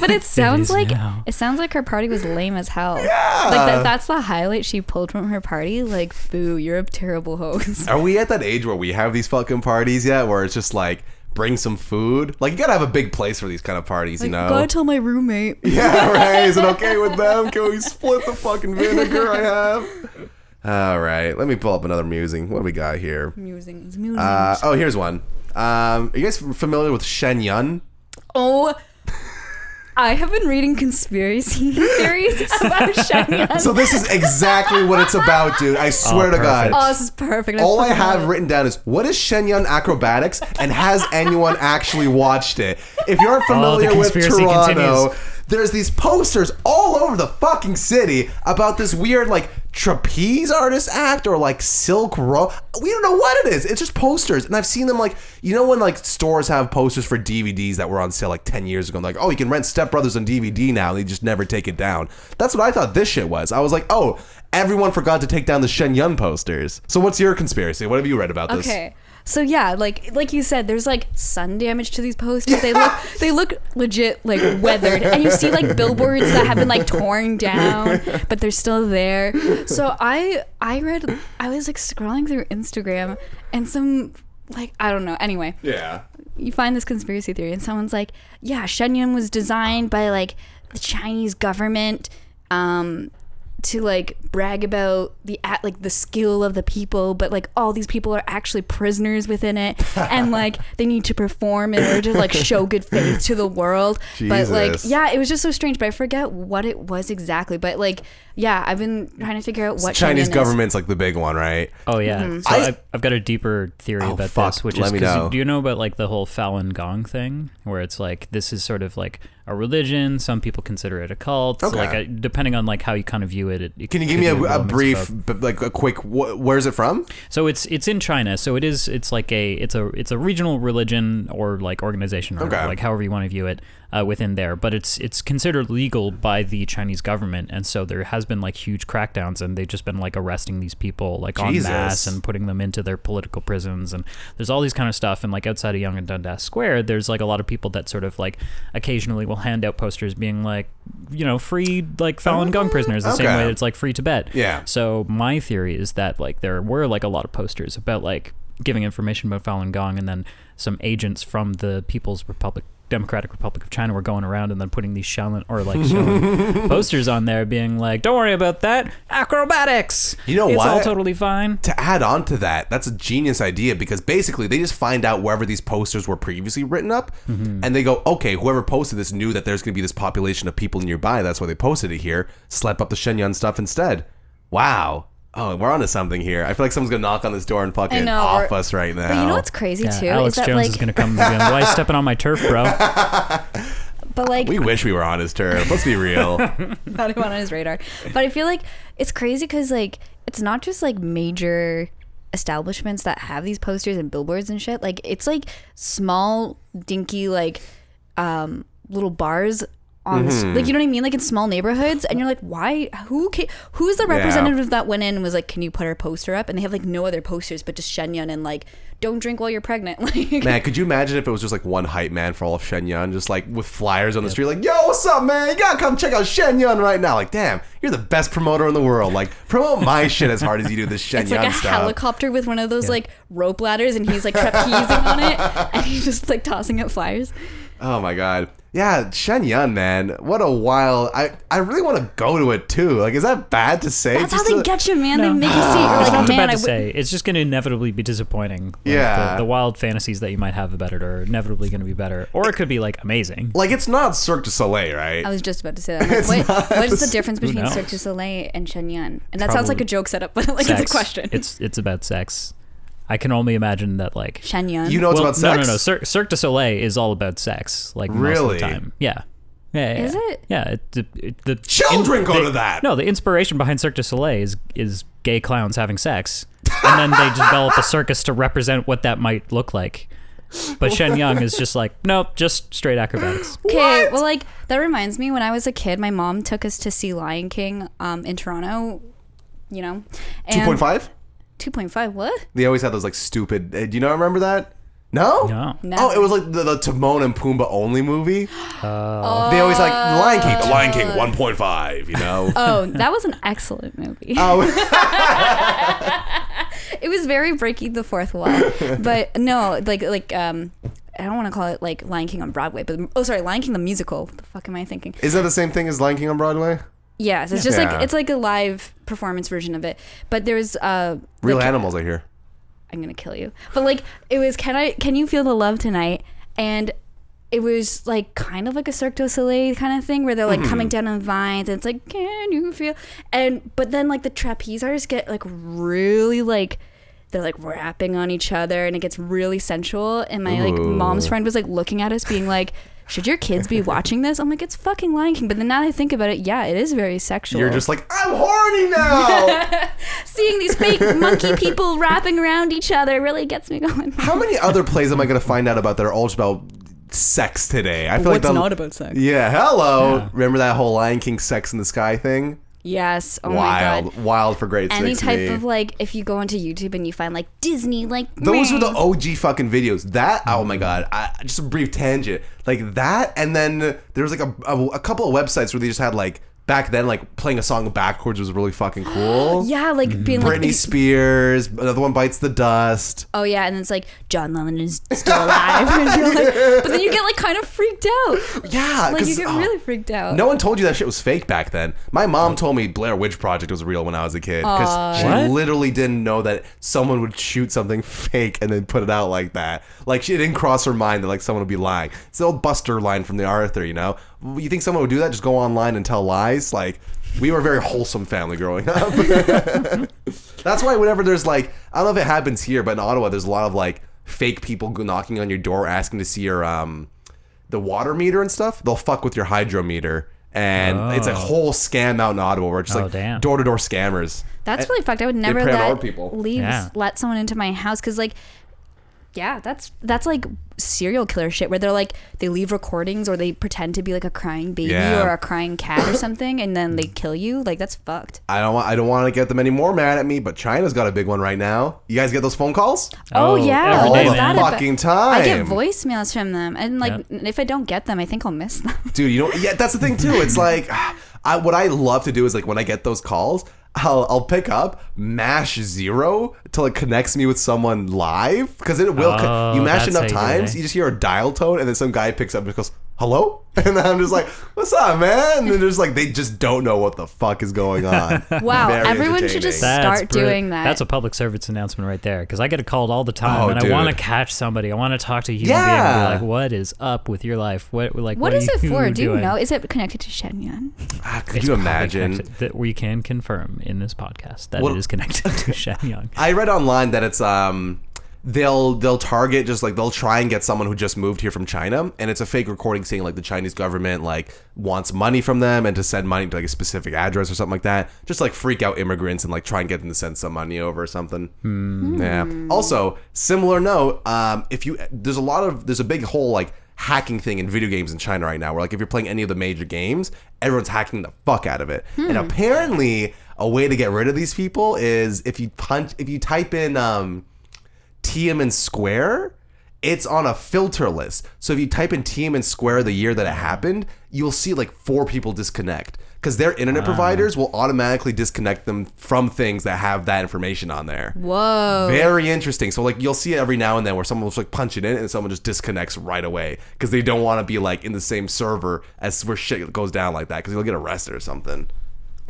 But it sounds is like now. it sounds like her party was lame as hell. Yeah. Like that, that's the highlight she pulled from her party. Like, boo, you're a terrible host. Are we at that age where we have these fucking parties yet, where it's just like bring some food? Like you gotta have a big place for these kind of parties, you know? Gotta tell my roommate. Yeah, right. Is it okay with them? Can we split the fucking vinegar I have? All right, let me pull up another musing. What do we got here? Musings, musings. Uh, oh, here's one. Um, are you guys familiar with Shen Yun? oh, I have been reading conspiracy theories about Shen Yun. So this is exactly what it's about, dude. I oh, swear to God. perfect. oh, this is perfect. All I fucking love have it. written down is what is Shen Yun acrobatics and has anyone actually watched it? If you're familiar with conspiracy Toronto, continues. there's these posters all over the fucking city about this weird like trapeze artist act or like silk road. We don't know what it is. It's just posters, and I've seen them like you know when like stores have posters for DVDs that were on sale like ten years ago. Like oh, you can rent Step Brothers on DVD now, and they just never take it down. That's what I thought this shit was. I was like oh. Everyone forgot to take down the Shen Yun posters. So, what's your conspiracy? What have you read about this? Okay. So yeah, like like you said, there's like sun damage to these posters. They look they look legit like weathered, and you see like billboards that have been like torn down, but they're still there. So I I read I was like scrolling through Instagram, and some like I don't know. Anyway, Yeah. you find this conspiracy theory, and someone's like, yeah, Shen Yun was designed by like the Chinese government. Um, to like brag about the at like the skill of the people but like all these people are actually prisoners within it and like they need to perform in order to like show good faith to the world but like yeah it was just so strange but i forget what it was exactly but like yeah i've been trying to figure out what Chinese Shen Yun is. government's like the big one, right? Oh yeah. Mm-hmm. So I- I, have I've got a deeper theory Oh, about fuck. this, which Let is me 'cause know. do you know about like the whole Falun Gong thing, where it's like this is sort of like a religion. Some people consider it a cult. So, like a, depending on like how you kind of view it. it, it Can you give me a, a brief, but like a quick? Wh- where's it from? So it's it's in China. So it is it's like a it's a it's a regional religion or like organization or Okay. like however you want to view it uh, within there. But it's it's considered legal by the Chinese government, and so there has been like huge crackdowns, and they've just been like arresting these people like en Jesus. masse and putting them into their political prisons, and there's all these kind of stuff. And like outside of Yonge and Dundas Square, there's like a lot of people that sort of like occasionally will hand out posters being like, you know, free like Falun Gong prisoners, the same way that it's like free Tibet. Yeah. So my theory is that like there were like a lot of posters about like giving information about Falun Gong, and then some agents from the People's Republic. Democratic Republic of China were going around and then putting these Shaolin or like Shaolin posters on there, being like, "Don't worry about that, acrobatics. You know it's what? all totally fine." To add on to that, that's a genius idea because basically they just find out wherever these posters were previously written up, Mm-hmm. and they go, okay, whoever posted this knew that there's going to be this population of people nearby. That's why they posted it here. Slap up the Shen Yun stuff instead. Wow. Oh, we're onto something here. I feel like someone's gonna knock on this door and fucking know, off we're- us right now. but you know what's crazy Yeah, too Alex is Jones like is gonna come and be like, "Why are you stepping on my turf, bro?" but like We wish we were on his turf. Let's be real. not even on his radar. But I feel like it's crazy because like it's not just like major establishments that have these posters and billboards and shit. Like it's like small, dinky, like um little bars. On the s like mm-hmm. you know what I mean, like in small neighborhoods, and you're like, why? Who? Ca- who's the representative that went in and was like, "Can you put our poster up?" And they have like no other posters, but just Shen Yun and like, "Don't drink while you're pregnant." Like, Man, could you imagine if it was just like one hype man for all of Shen Yun, just like with flyers on the street, like, yo, what's up, man? You gotta come check out Shen Yun right now. Like, damn, you're the best promoter in the world. Like, promote my shit as hard as you do this Shen Yun stuff. It's like a stuff. helicopter with one of those like rope ladders, and he's like trapezing on it, and he's just like tossing out flyers. Oh my god. Yeah, Shen Yun, man. What a wild. I, I really want to go to it too. Like, is that bad to say? That's how they to- get you, man. They make you see. it. You're It's like, not man, bad I to would. say. It's just going to inevitably be disappointing. Like, Yeah. The, the wild fantasies that you might have about it are inevitably going to be better. Or it could be, like, amazing. Like, it's not Cirque du Soleil, right? I was just about to say that. Like, It's what, not what is the- the difference between? Cirque du Soleil and Shen Yun? And that sounds like a joke setup, but like sex. it's a question. It's, it's about sex. I can only imagine that, like... Shen Yun. You know it's well, about sex? No, no, no. Cirque, Cirque du Soleil is all about sex. Like, most of the time. Yeah. Yeah, yeah, Is yeah. it? Yeah. It, it, it- the Children go the- to that. No, the inspiration behind Cirque du Soleil is is gay clowns having sex, and then they develop a circus to represent what that might look like. But Shen Yun is just like, nope, just straight acrobatics. Okay, well, like that reminds me. When I was a kid, my mom took us to see Lion King um, in Toronto. You know, Two point five. Two point five. What? They always had those like stupid. uh, Do you not remember that? No. No. No. Oh, it was like the, the Timon and Pumbaa only movie. Uh, they always like the Lion King. The Lion King 1.5. You know. Oh, that was an excellent movie. oh, it was very breaking the fourth wall. but no, like like um I don't want to call it like Lion King on Broadway, but oh sorry, Lion King the musical. What the fuck am I thinking? is that the same thing as Lion King on Broadway? Yes, it's just Yeah. like it's like a live performance version of it. But there's uh Real like, animals, I hear. I'm gonna kill you. But like it was can I can you feel the love tonight? And it was like kind of like a Cirque du Soleil kind of thing where they're like coming down on vines and it's like, can you feel and but then like the trapeze artists get like really like they're like rapping on each other and it gets really sensual and my like mom's Ooh. friend was like looking at us being like should your kids be watching this? I'm like, it's fucking Lion King. But then now that I think about it, yeah, it is very sexual. You're just like, I'm horny now. seeing these fake monkey people wrapping around each other really gets me going. How many other plays am I going to find out about that are all about sex today? I feel like the- not about sex? Yeah, hello. Yeah. Remember that whole Lion King Sex in the Sky thing? Yes. Oh wild, my god. wild for grade Any six. type me. of like, if you go onto YouTube and you find like Disney, like Those were the. OG fucking videos. That oh my god! I, just a brief tangent, like that, and then there was like a, a, a couple of websites where they just had like back then like playing a song backwards was really fucking cool. yeah, like mm-hmm. being like. Britney Spears, another one bites the dust. Oh yeah, and it's like John Lennon is still alive, and you're like, but then you get like kind of freaked out. Yeah, Like you get oh, really freaked out. No one told you that shit was fake back then. My mom told me Blair Witch Project was real when I was a kid because she What? literally didn't know that someone would shoot something fake and then put it out like that. Like she didn't cross her mind that like someone would be lying. It's the old Buster line from the Arthur, you know. You think someone would do that? Just go online and tell lies? Like we were a very wholesome family growing up. That's why whenever there's like I don't know if it happens here, but in Ottawa there's a lot of like fake people knocking on your door asking to see your um the water meter and stuff. They'll fuck with your hydrometer. And it's a Oh. whole scam out in Ottawa where it's just Oh, like door to door scammers. That's really fucked. I would never let people. leave Yeah. let someone into my house because like, yeah, that's that's like serial killer shit where they're like they leave recordings or they pretend to be like a crying baby Yeah. or a crying cat or something and then they kill you. Like that's fucked. I don't want I don't want to get them any more mad at me, but China's got a big one right now. You guys get those phone calls? Oh, Oh, yeah, All day, the Is that man. a- fucking time. I get voicemails from them and like Yeah. if I don't get them, I think I'll miss them. dude you know yeah that's the thing too it's like I, what i love to do is like when i get those calls I'll, I'll pick up mash zero till it connects me with someone live because it will co- Oh, you mash enough how you times eh? you just hear a dial tone and then some guy picks up and goes hello and i'm just like what's up man and they're just like they just don't know what the fuck is going on Wow, Very everyone should just entertaining. That's start bri- doing that. That's a public service announcement right there because I get called all the time Oh, and I want to catch somebody. I want to talk to a human Yeah. being and be like, "What is up with your life? What like what are is it you for? Do you doing?" know? Is it connected to Shen Yun? Ah, could It's you imagine that we can confirm in this podcast that Well- it is connected to Shen Yun? I read online that it's um they'll they'll target just like they'll try and get someone who just moved here from China, and it's a fake recording saying like the Chinese government like wants money from them and to send money to like a specific address or something like that, just like freak out immigrants and like try and get them to send some money over or something. Yeah. Also, similar note, um, if you there's a lot of there's a big whole like hacking thing in video games in China right now, where like if you're playing any of the major games, everyone's hacking the fuck out of it. And apparently, a way to get rid of these people is if you punch if you type in um, Tiananmen Square, it's on a filter list. So if you type in Tiananmen Square the year that it happened, you'll see like four people disconnect because their internet ah. providers will automatically disconnect them from things that have that information on there. Whoa. Very interesting. So like you'll see it every now and then where someone will just like punch it in and someone just disconnects right away because they don't want to be like in the same server as where shit goes down like that because you'll get arrested or something.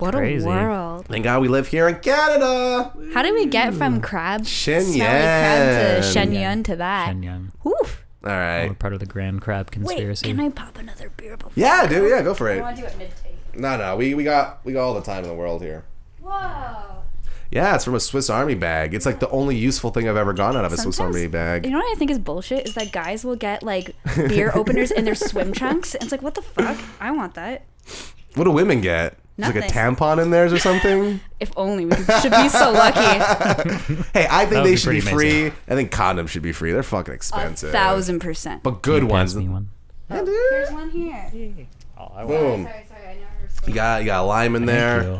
What Crazy. a world. Thank God we live here in Canada. How did we get from crab, Shen Yun. smelly crab to Shen Yun to that? Shen Yun. Oof. All We're part of the Grand Crab conspiracy. Wait, can I pop another beer before? Yeah, dude. Yeah, go for I it. want to do it mid take. No, no. We, we got we got all the time in the world here. Whoa. Yeah, it's from a Swiss Army bag. It's like the only useful thing I've ever gotten out of a Swiss Army bag. You know what I think is bullshit is that guys will get like beer openers in their swim trunks. And it's like, what the fuck? I want that. What do women get? There's like a tampon in theirs or something. If only we should be so lucky. hey, I think they be should be pretty free. amazing. I think condoms should be free. They're fucking A expensive. thousand percent. But good Pass ones. me one. Yeah, oh, dude. Here's one here. Boom. Sorry, sorry, I never You got you got lime in there. Thank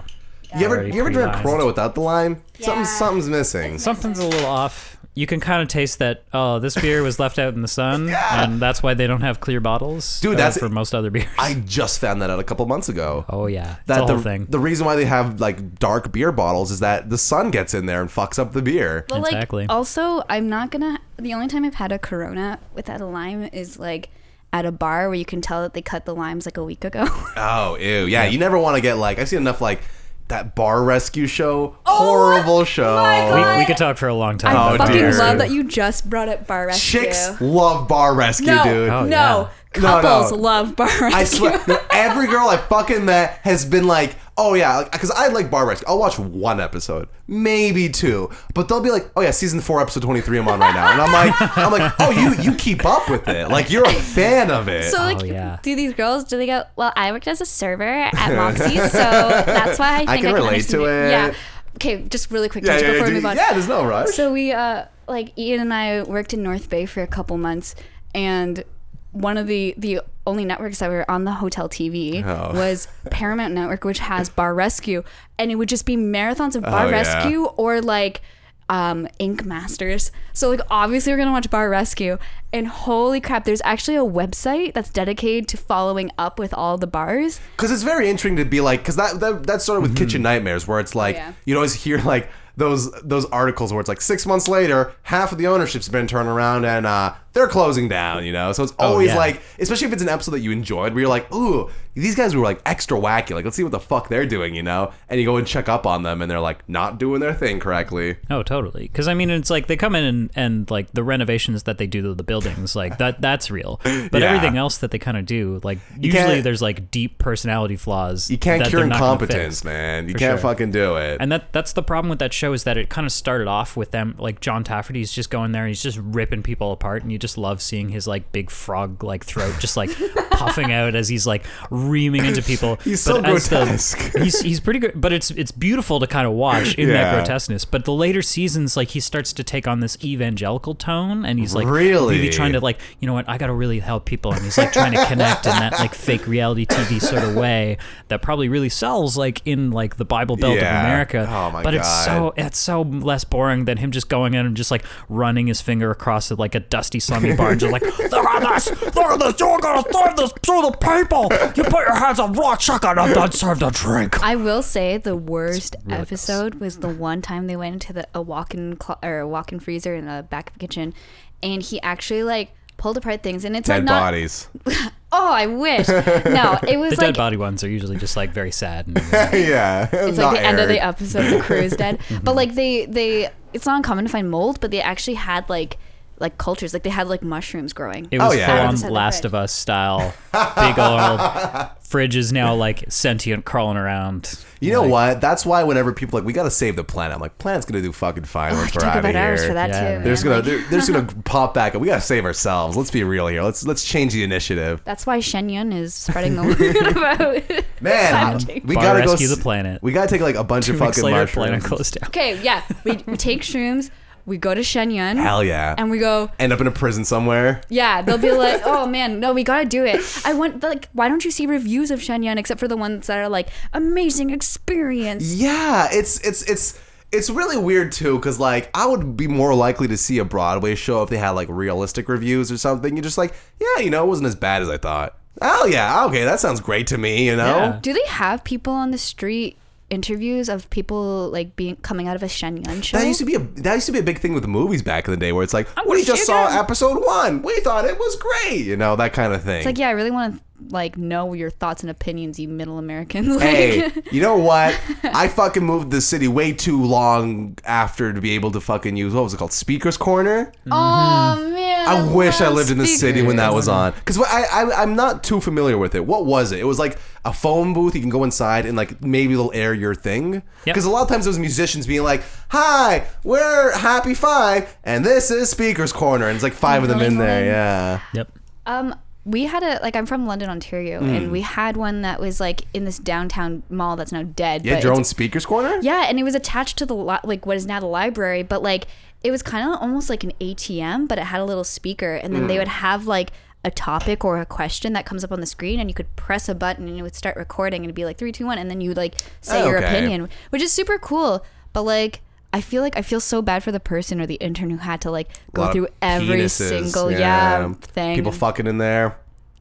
you. You ever Already you ever drink pre-limed. Corona without the lime? Something Yeah. something's missing. Something's a little off. You can kind of taste that. Oh, this beer was left out in the sun, Yeah. and that's why they don't have clear bottles. Dude, uh, that's- for most other beers. I just found that out a couple months ago. oh yeah, it's that a the, whole thing. the reason why they have like dark beer bottles is that the sun gets in there and fucks up the beer. But Exactly. like, also, I'm not gonna. The only time I've had a Corona without a lime is like at a bar where you can tell that they cut the limes like a week ago. Oh, ew. Yeah, you never want to get like I've seen enough like that bar rescue show. Oh Horrible show. God. we, we could talk for a long time. I Oh, about fucking dear. love that you just brought up bar rescue. Chicks love bar rescue, no, dude. Oh, no, yeah. No, no. couples love bar rescue. I swear, every girl I fucking met has been like, "Oh yeah," because I like Bar Rescue. I'll watch one episode, maybe two, but they'll be like, "Oh yeah, season four, episode twenty three, I'm on right now," and I'm like, "I'm like, oh you you keep up with it, like you're a fan of it." So like, Oh, yeah. do these girls? Do they go? Well, I worked as a server at Moxie, so that's why I think I can can, relate to it. Yeah. Okay, just really quick yeah, yeah, before yeah, we move on. yeah, there's no rush. So we uh like Ian and I worked in North Bay for a couple months and one of the the only networks that were on the hotel TV Oh. was Paramount Network which has Bar Rescue and it would just be marathons of Bar Oh, yeah. Rescue or like um Ink Masters. So like obviously we're going to watch Bar Rescue and holy crap there's actually a website that's dedicated to following up with all the bars. because it's very interesting to be like because that, that that started with kitchen nightmares where it's like yeah. you always hear like those those articles where it's like six months later half of the ownership's been turned around and uh they're closing down you know so it's oh, always yeah. like especially if it's an episode that you enjoyed where you're like ooh these guys were like extra wacky like let's see what the fuck they're doing you know and you go and check up on them and they're like not doing their thing correctly Oh, totally. Because I mean, it's like they come in and, and like the renovations that they do to the buildings, like that that's real. But Yeah. everything else that they kind of do, like can't- usually there's like deep personality flaws. you can't that cure they're not gonna incompetence man you can't sure. fucking do it And that that's the problem with that show is that it kind of started off with them like John Tafferty's just going there and he's just ripping people apart and you just love seeing his like big frog like throat just like puffing out as he's like reaming into people. He's so as the- grotesque. he's he's pretty good, but it's it's beautiful to kind of watch in Yeah. that grotesqueness. But the later seasons, like he starts to take on this evangelical tone, and he's like Really? trying to like you know what I got to really help people, and he's like trying to connect in that like fake reality TV sort of way that probably really sells like in like the Bible Belt Yeah. of America. Oh, my but it's so it's so less boring than him just going in and just like running his finger across it like a dusty slummy bar and just like look at this, look at this, you're gonna serve this to the people. You put your hands on raw chicken and then serve the drink. I will say the worst really episode was the one time they went into the a walk-in clo- or a walk-in freezer in the back of the kitchen, and he actually like pulled apart things, and it's dead like not. bodies Oh, I wish. No, it was The like dead body ones are usually just like very sad. And, yeah it's like the end of the episode. The crew is dead, but mhm. like they they it's not uncommon to find mold, but they actually had like like cultures. Like they had like mushrooms growing. It was Oh, yeah. full on the of Last of Us style. Big old fridge is now like sentient crawling around. You know Like, what? That's why whenever people are like, we gotta save the planet. I'm like, planet's gonna do fucking fine Oh, I once could we're talk out of about ours here. for that Yeah. too. There's man. gonna Like, there, there's gonna pop back. and We gotta save ourselves. Let's be real here. Let's let's change the initiative. that's why Shen Yun is spreading the word about. Man, we Bar gotta go. rescue s- the planet. We gotta take like a bunch Two of weeks fucking later, mushrooms. planet closed down. Okay, yeah, we, we take shrooms. We go to Shen Yun. Hell yeah. And we go, End up in a prison somewhere. yeah, they'll be like, oh man, no, we gotta do it. I want, like, why don't you see reviews of Shen Yun except for the ones that are like, amazing experience? Yeah, it's it's it's it's really weird too, because like I would be more likely to see a Broadway show if they had like realistic reviews or something. You're just like, yeah, you know, it wasn't as bad as I thought. Oh yeah, okay, that sounds great to me. You know, Yeah. Do they have people on the street interviews of people like being coming out of a Shen Yun show? that used to be a that used to be a big thing with the movies back in the day, where it's like, we gonna just saw episode one, we thought it was great, you know, that kind of thing. It's like, yeah, I really want to like know your thoughts and opinions, you middle Americans. Like, Hey, you know what? I fucking moved the city way too long after to be able to fucking use what was it called, Speakers Corner. oh man, I wish I love lived in the city when that was on. Because I, I I'm not too familiar with it. What was it? It was like a phone booth. You can go inside and like maybe they'll air your thing. Yep. Because a lot of times those musicians being like, "Hi, we're Happy Five, and this is Speakers Corner," and it's like five of them in there. Yeah. Yep. Um, we had a like I'm from London, Ontario, Hmm. and we had one that was like in this downtown mall that's now dead. You had your own Speakers Corner. Yeah, and it was attached to the li- like what is now the library, but like it was kind of almost like an ATM, but it had a little speaker, and then they would have like a topic or a question that comes up on the screen, and you could press a button and it would start recording, and it'd be like three, two, one, and then you would like say your Okay. opinion, which is super cool. But like. I feel like I feel so bad for the person or the intern who had to like go through every penises, single yeah, thing. People fucking in there.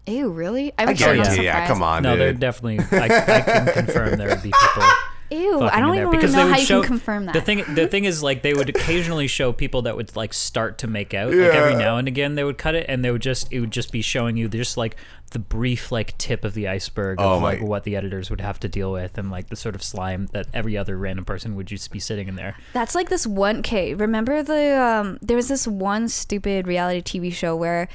Ew, really? I I'm actually guarantee. Yeah, come on, No, dude. they're definitely. I, I can confirm there would be people. Ew, I don't in even want to because they know would how you show, can confirm that. The thing, the thing is, like they would occasionally show people that would like start to make out. Like every now and again, they would cut it, and they would just it would just be showing you just like the brief like tip of the iceberg Oh of my- like what the editors would have to deal with, and like the sort of slime that every other random person would just be sitting in there. That's like this one. Okay, remember the um? There was this one stupid reality TV show where,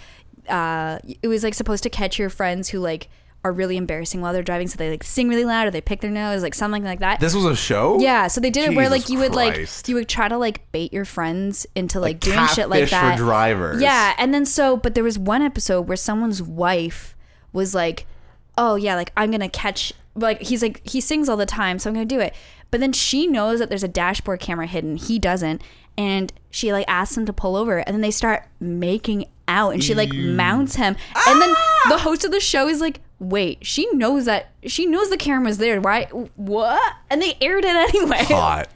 uh, it was like supposed to catch your friends who like are really embarrassing while they're driving, so they like sing really loud or they pick their nose, like something like that. This was a show. yeah, so they did it where like Jesus you would Christ. like you would try to like bait your friends into like, doing shit like catfish for that. drivers. Yeah, and then so but there was one episode where someone's wife was like, "Oh yeah, like I'm gonna catch." Like he's like he sings all the time, so I'm gonna do it. But then she knows that there's a dashboard camera hidden. He doesn't, and she like asks him to pull over, and then they start making out, and she like mounts him, and then Ah! the host of the show is like. Wait, she knows that she knows the camera's there. Why? What? And they aired it anyway. Hot.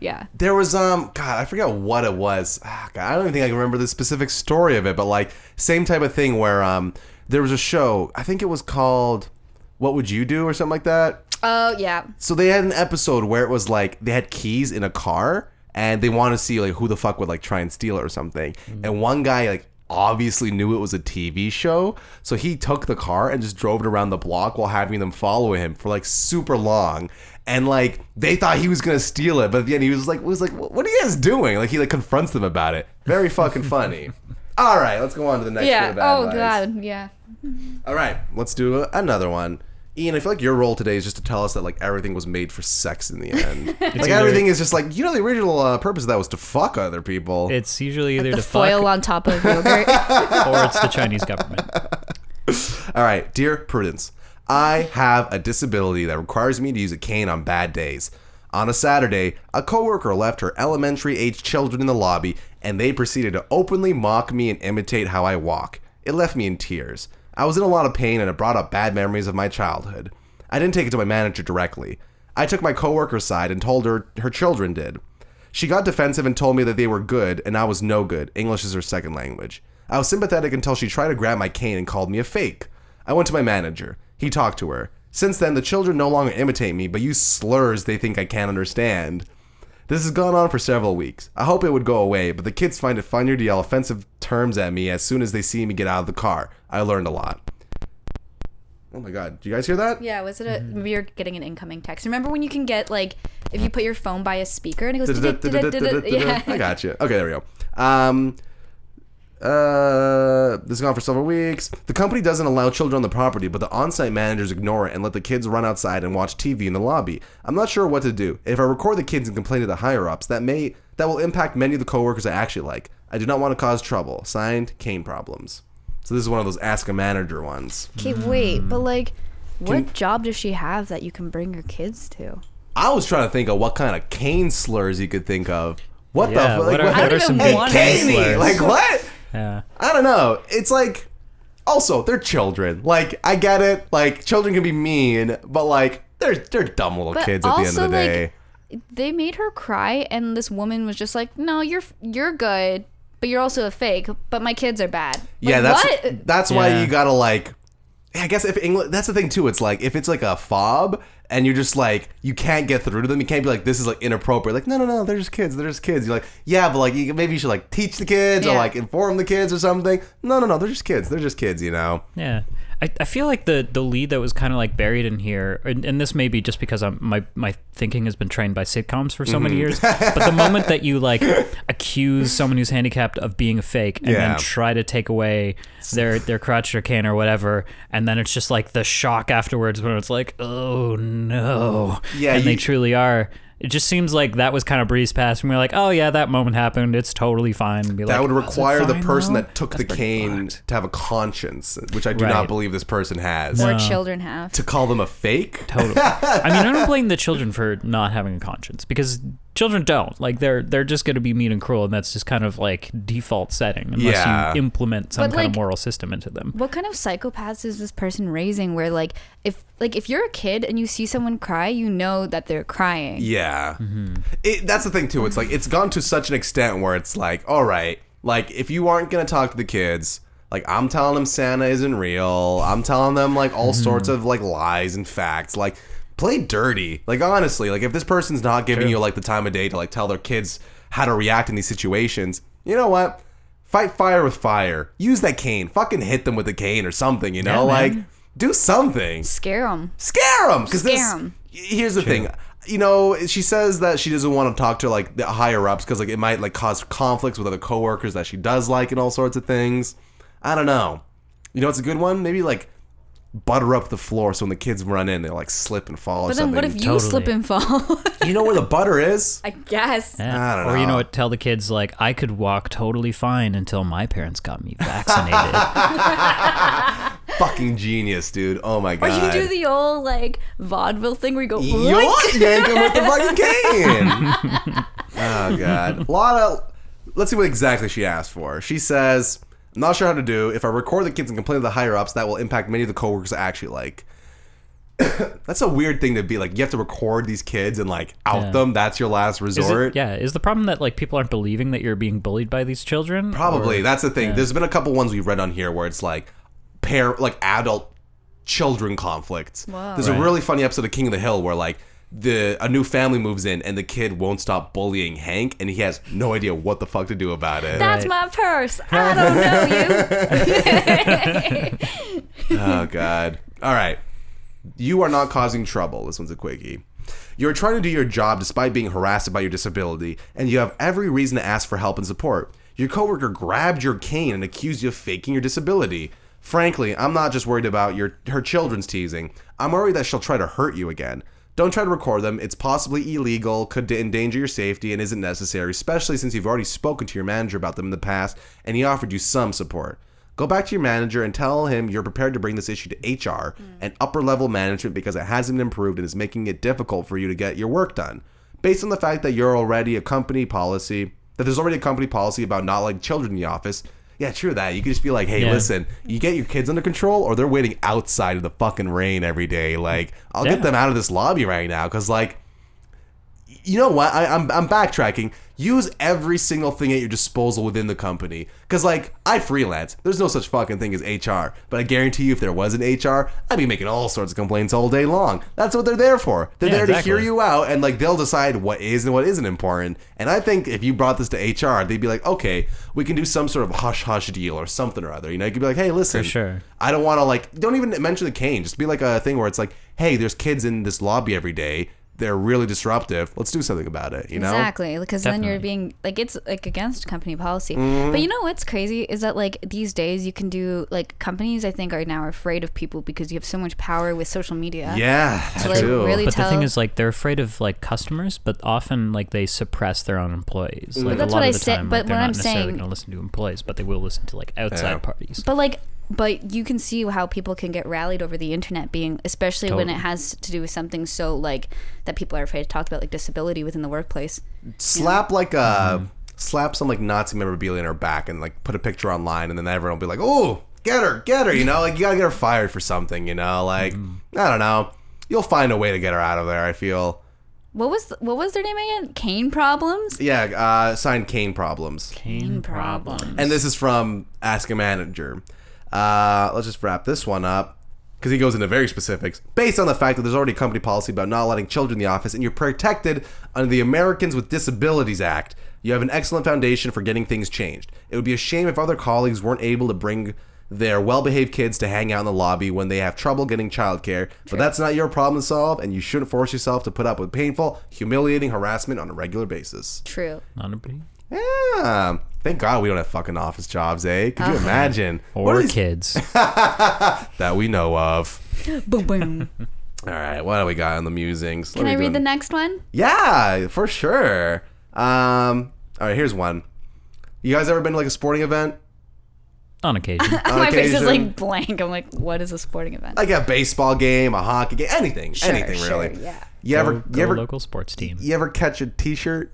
Yeah. There was um God, I forget what it was. Ah, God, I don't even think I can remember the specific story of it, but like same type of thing where um there was a show, I think it was called What Would You Do or something like that. Oh yeah. So they had an episode where it was like they had keys in a car and they want to see like who the fuck would like try and steal it or something. And one guy like obviously knew it was a TV show, so he took the car and just drove it around the block while having them follow him for like super long. And like they thought he was gonna steal it, but at the end he was like was like, "What are you guys doing?" Like he like confronts them about it. Very fucking funny. All right, let's go on to the next. bit Yeah. Oh advice. god. Yeah. All right, let's do another one. Ian, I feel like your role today is just to tell us that like everything was made for sex in the end. like either- everything is just like you know the original uh, purpose of that was to fuck other people. It's usually either The to foil fuck on top of yogurt. or it's the Chinese government. All right, dear Prudence, I have a disability that requires me to use a cane on bad days. On a Saturday, a coworker left her elementary age children in the lobby and they proceeded to openly mock me and imitate how I walk. It left me in tears. I was in a lot of pain and it brought up bad memories of my childhood. I didn't take it to my manager directly. I took my coworker's side and told her her children did. She got defensive and told me that they were good and I was no good. English is her second language. I was sympathetic until she tried to grab my cane and called me a fake. I went to my manager. He talked to her. Since then, the children no longer imitate me, but use slurs they think I can't understand. This has gone on for several weeks. I hope it would go away, but the kids find it funnier to yell offensive terms at me as soon as they see me get out of the car. I learned a lot. Oh my god, do you guys hear that? Yeah, was it a maybe you're getting an incoming text. Remember when you can get like if you put your phone by a speaker and it goes I yeah. got you. Okay, there we go. Um, Uh, this is gone for several weeks. The company doesn't allow children on the property, but the on-site managers ignore it and let the kids run outside and watch TV in the lobby. I'm not sure what to do. If I record the kids and complain to the higher-ups, that may that will impact many of the coworkers I actually like. I do not want to cause trouble. Signed, Cane Problems. So this is one of those ask a manager ones. Okay, wait, but like, what job does she have that you can bring your kids to? I was trying to think of what kind of cane slurs you could think of. What Yeah, the fuck? what are- I what don't are some even good want Hey, to- slurs? Like what? Yeah. I don't know. It's like also they're children. Like I get it. Like children can be mean, but like they're they're dumb little But kids at the end of the day. like, They made her cry, and this woman was just like, "No, you're you're good, but you're also a fake. But my kids are bad." Like, yeah, that's what? that's why you gotta like. I guess if English, that's the thing too. It's like if it's like a fob and you're just like you can't get through to them. You can't be like this is like inappropriate. Like no, no, no, they're just kids. They're just kids. You're like yeah, but like you, maybe you should like teach the kids or Yeah. like inform the kids or something. No, no, no, they're just kids. They're just kids. You know. Yeah. I, I feel like the, the lead that was kind of like buried in here, and, and this may be just because I'm, my, my thinking has been trained by sitcoms for so Mm-hmm. many years, but the moment that you like accuse someone who's handicapped of being a fake and Yeah. then try to take away their, their crutch or cane or whatever, and then it's just like the shock afterwards when it's like, oh no. Yeah, And they truly are. It just seems like that was kind of breezed past, and we're like, oh yeah, that moment happened. It's totally fine. And be That like, would oh, require the person though?" that took That's the cane fucked. to have a conscience, which I do not believe this person has. More No. children have. To call them a fake? Totally. I mean, I don't blame the children for not having a conscience because children don't. Like they're they're just going to be mean and cruel, and that's just kind of like default setting unless Yeah. you implement some But, kind like- of moral system into them. What kind of psychopaths is this person raising? Where like, if like if you're a kid and you see someone cry, you know that they're crying. Yeah. Mm-hmm. It, that's the thing too. It's like it's gone to such an extent where it's like, all right, like if you aren't gonna talk to the kids, like I'm telling them Santa isn't real. I'm telling them like all Mm-hmm. sorts of like lies and facts. Like play dirty. Like honestly, like if this person's not giving you like the time of day to like tell their kids how to react in these situations, you know what? Fight fire with fire. Use that cane. Fucking hit them with a cane or something. You know, Yeah, like man. do something Scare them. scare them because this Scare 'em. here's the thing you know she says that she doesn't want to talk to like the higher ups because like it might like cause conflicts with other coworkers that she does like and all sorts of things i don't know you know it's a good one maybe like butter up the floor so when the kids run in they like slip and fall or But then something what if you Totally. slip and fall? you know where the butter is I guess. Yeah. I don't or you know. know what? Tell the kids like I could walk totally fine until my parents got me vaccinated. fucking genius dude oh my Or god you do the old like vaudeville thing where you go. Yoink, "Yoink." yank him with the fucking cane. oh god. A lot of. Let's see what exactly she asked for. She says, "I'm not sure how to do. If I record the kids and complain to the higher ups, that will impact many of the coworkers I actually like." That's a weird thing to be like. You have to record these kids and like out Yeah. them. That's your last Is it- resort. yeah, is the problem that like people aren't believing that you're being bullied by these children? Probably. Or- That's the thing. yeah. There's been a couple ones we've read on here where it's like pair like adult children conflicts. Wow. There's a Right. really funny episode of King of the Hill where like the a new family moves in and the kid won't stop bullying Hank and he has no idea what the fuck to do about it. That's Right. my purse. I don't know you. oh god. All right. You are not causing trouble. This one's a quickie. You're trying to do your job despite being harassed by your disability, and you have every reason to ask for help and support. Your coworker grabbed your cane and accused you of faking your disability. Frankly, I'm not just worried about your her children's teasing. I'm worried that she'll try to hurt you again. Don't try to record them. It's possibly illegal, could endanger your safety, and isn't necessary, especially since you've already spoken to your manager about them in the past and he offered you some support. Go back to your manager and tell him you're prepared to bring this issue to HR and upper level management because it hasn't improved and is making it difficult for you to get your work done. Based on the fact that you're already a company policy, that there's already a company policy about not letting children in the office. Yeah, true that. You could just be like, hey, Yeah. listen, you get your kids under control or they're waiting outside in the fucking rain every day. Like, I'll Yeah. get them out of this lobby right now because, like, you know what? I, I'm, I'm backtracking. Use every single thing at your disposal within the company. Because, like, I freelance. There's no such fucking thing as HR. But I guarantee you, if there was an HR, I'd be making all sorts of complaints all day long. That's what they're there for. They're Yeah, there to exactly. hear you out, and, like, they'll decide what is and what isn't important. And I think if you brought this to HR, they'd be like, okay, we can do some sort of hush hush deal or something or other. You know, you could be like, hey, listen. For sure. I don't want to like. Don't even mention the cane. Just be like a thing where it's like, hey, there's kids in this lobby every day. They're really disruptive. Let's do something about it. You know? Exactly, because then you're being like it's like against company policy. Mm-hmm. But you know what's crazy is that like these days you can do like companies I think are now afraid of people because you have so much power with social media. Yeah, To, that's like, true. really But the thing is, like, they're afraid of like customers, but often like they suppress their own employees. Like that's a lot what of I the said- time, but like, they're what not I'm necessarily saying- going to listen to employees, but they will listen to like outside Yeah. parties. But like, but you can see how people can get rallied over the internet being, especially when it has to do with something so like that people are afraid to talk about, like disability within the workplace. slap like a Mm-hmm. slap some like Nazi memorabilia in her back and like put a picture online, and then everyone will be like, "Oh, get her, get her!" You know, like you gotta get her fired for something. You know, like Mm-hmm. I don't know. You'll find a way to get her out of there. I feel. What was the, what was their name again? Cane problems. Yeah, uh, signed Cane problems. Pain problems. And this is from Ask a Manager. Uh, let's just wrap this one up because he goes into very specifics. Based on the fact that there's already company policy about not letting children in the office and you're protected under the Americans with Disabilities Act, you have an excellent foundation for getting things changed. It would be a shame if other colleagues weren't able to bring their well-behaved kids to hang out in the lobby when they have trouble getting childcare. But that's not your problem to solve, and you shouldn't force yourself to put up with painful, humiliating harassment on a regular basis. True. Not a Yeah. Thank God we don't have fucking office jobs, eh? Could you imagine? What or are kids. that we know of. boom boom. All right, what do we got on the musings? What Can are I we read the doing? next one? Yeah, for sure. Um, all right, here's one. You guys ever been to like a sporting event? On occasion. On My face is occasion? like blank. I'm like, what is a sporting event? like a baseball game, a hockey game, anything, Sure, anything sure, really. yeah. You ever, Go- you go ever, local sports team. you ever catch a T-shirt?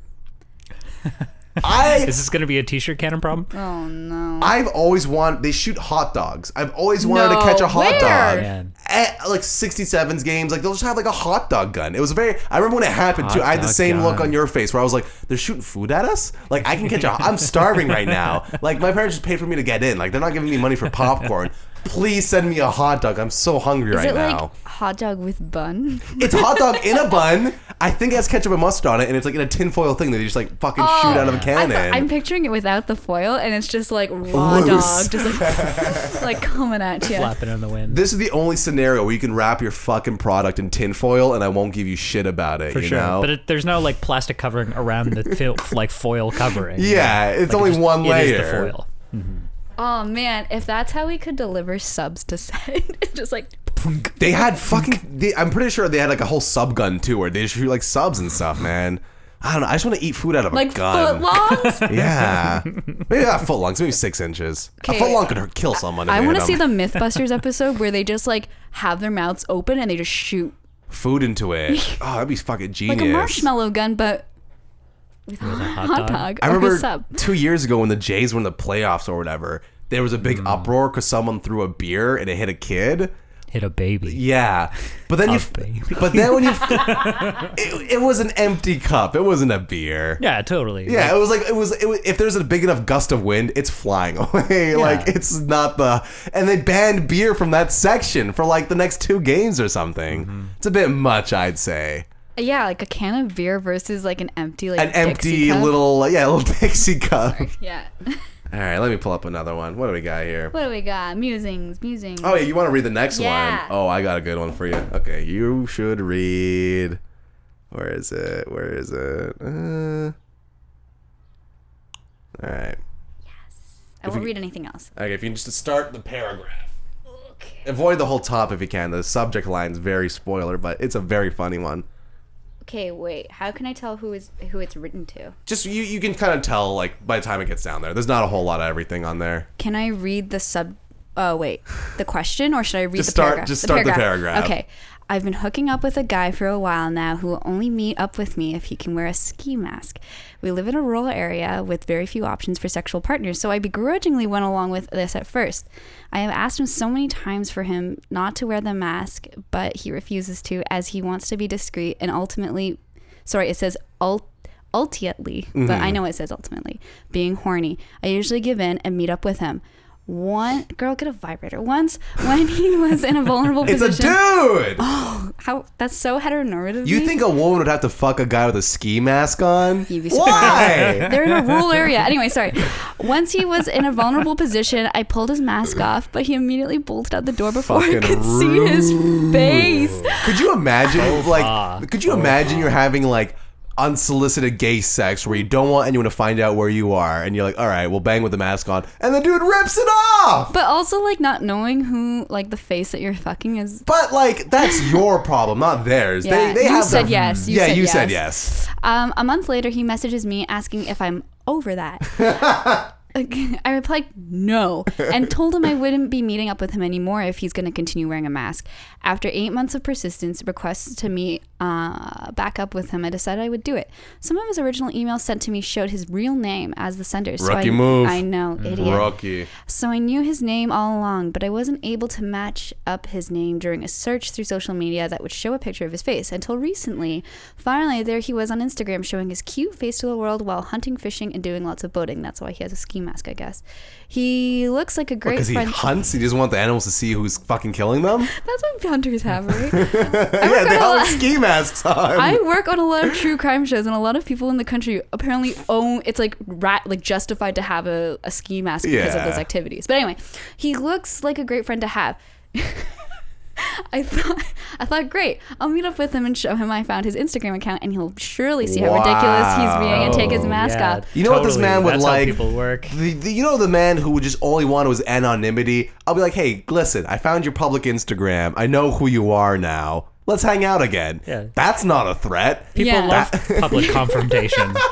I Is this going to be a t-shirt cannon problem? oh no. I've always wanted. They shoot hot dogs. I've always wanted to No, catch a hot where? dog. Man. At like 67's games, like they'll just have like a hot dog gun. It was very. I remember when it happened too. I had the dog same look on your face where I was like, "They're shooting food at us. Like I can catch a. I'm starving right now. Like my parents just paid for me to get in. Like they're not giving me money for popcorn. Please send me a hot dog. I'm so hungry is right it now. like hot dog with bun? it's hot dog in a bun. I think it has ketchup and mustard on it, and it's like in a tinfoil thing that they just like fucking oh, shoot out of a Oh, I cannon. I'm picturing it without the foil, and it's just like raw Loose. dog, just like like coming at you. Flapping in the wind. this is the only scenario where you can wrap your fucking product in tinfoil, and I won't give you shit about it. For you sure. know? But it, there's no like plastic covering around the fil- like foil covering. Yeah, it's Like, only it just- one It is the layer. foil. Oh man, if that's how we could deliver subs to set, just like They had fucking. They, I'm pretty sure they had like a whole sub gun too, where they shoot like subs and stuff, man. I don't know. I just want to eat food out of like a gun. footlongs. Yeah, maybe not foot longs, maybe six inches. A Okay. foot long could hurt- kill someone. if I want to see the MythBusters episode where they just like have their mouths open and they just shoot food into it. Oh, that'd be fucking genius. like a marshmallow gun, but with a hot hot dog. dog. I remember two years ago when the Jays were in the playoffs or whatever. There was a big mm. uproar because someone threw a beer and it hit a kid. Hit a baby. Yeah, but then you, baby. but then when you, it, it was an empty cup. It wasn't a beer. Yeah, totally. Yeah, it was like it was, it was. If there's a big enough gust of wind, it's flying away. Like it's not the. And they banned beer from that section for like the next two games or something. Mm-hmm. It's a bit much, I'd say. Yeah, like a can of beer versus like an empty like An Dixie empty cup. little, yeah, little Dixie cup. Yeah. All right, let me pull up another one. What do we got here? what do we got? Musings, musings. Oh, yeah, you want to read the next Yeah. one? Oh, I got a good one for you. Okay, you should read. Where is it? Where is it? Uh, all right. Yes. I won't read anything else. Okay, if you can just start the paragraph. Avoid the whole top if you can. The subject line's very spoiler, but it's a very funny one. Okay, wait. How can I tell who is who it's written to? Just you, you can kind of tell like by the time it gets down there. There's not a whole lot of everything on there. Can I read the sub? Oh wait, the question, or should I read Just the start- paragraph? just start the paragraph. Okay. I've been hooking up with a guy for a while now who will only meet up with me if he can wear a ski mask. We live in a rural area with very few options for sexual partners, so I begrudgingly went along with this at first. I have asked him so many times for him not to wear the mask, but he refuses to as he wants to be discreet and ultimately sorry, it says ult ultimately, but I mm-hmm. know it says ultimately, being horny. I usually give in and meet up with him. One girl, get a vibrator. Once when he was in a vulnerable It's a position. dude. Oh, how that's so heteronormative. You think a woman would have to fuck a guy with a ski mask on? Why? They're in a rural area. Anyway, sorry. Once he was in a vulnerable position, I pulled his mask off, but he immediately bolted out the door before I Fucking could see his face. Could you imagine, like, could you imagine you're having like unsolicited gay sex where you don't want anyone to find out where you are, and you're like, all right, we'll bang with the mask on, and the dude rips it off. But also, like, not knowing who, like, the face that you're fucking is. But like, that's your problem, not theirs. Yeah, they they you have said yes, you yeah, said you said yes. yes. Um, a month later, he messages me asking if I'm over that. I replied no and told him I wouldn't be meeting up with him anymore if he's going to continue wearing a mask. After eight months of persistence, requests to meet uh, back up with him, I decided I would do it. Some of his original emails sent to me showed his real name as the sender. So Rookie I, move. I know, idiot. Rookie. So I knew his name all along, but I wasn't able to match up his name during a search through social media that would show a picture of his face until recently. Finally, there he was on Instagram showing his cute face to the world while hunting, fishing, and doing lots of boating. That's why he has a ski mask, I guess. He looks like a great friend. Because he friend. hunts, he doesn't want the animals to see who's fucking killing them. That's what hunters have, right? yeah, they all have ski masks on. I work on a lot of true crime shows, and a lot of people in the country apparently own. It's like rat, like justified to have a, a ski mask because of those activities. But anyway, he looks like a great friend to have. I thought, I thought, great. I'll meet up with him and show him I found his Instagram account, and he'll surely see how ridiculous he's being and take his mask yeah, off. You know what this man would That's like? How people work. The, the, you know the man who would just only want was anonymity. I'll be like, hey, listen, I found your public Instagram. I know who you are now. Let's hang out again. Yeah. That's not a threat. People Yeah. love public confrontation.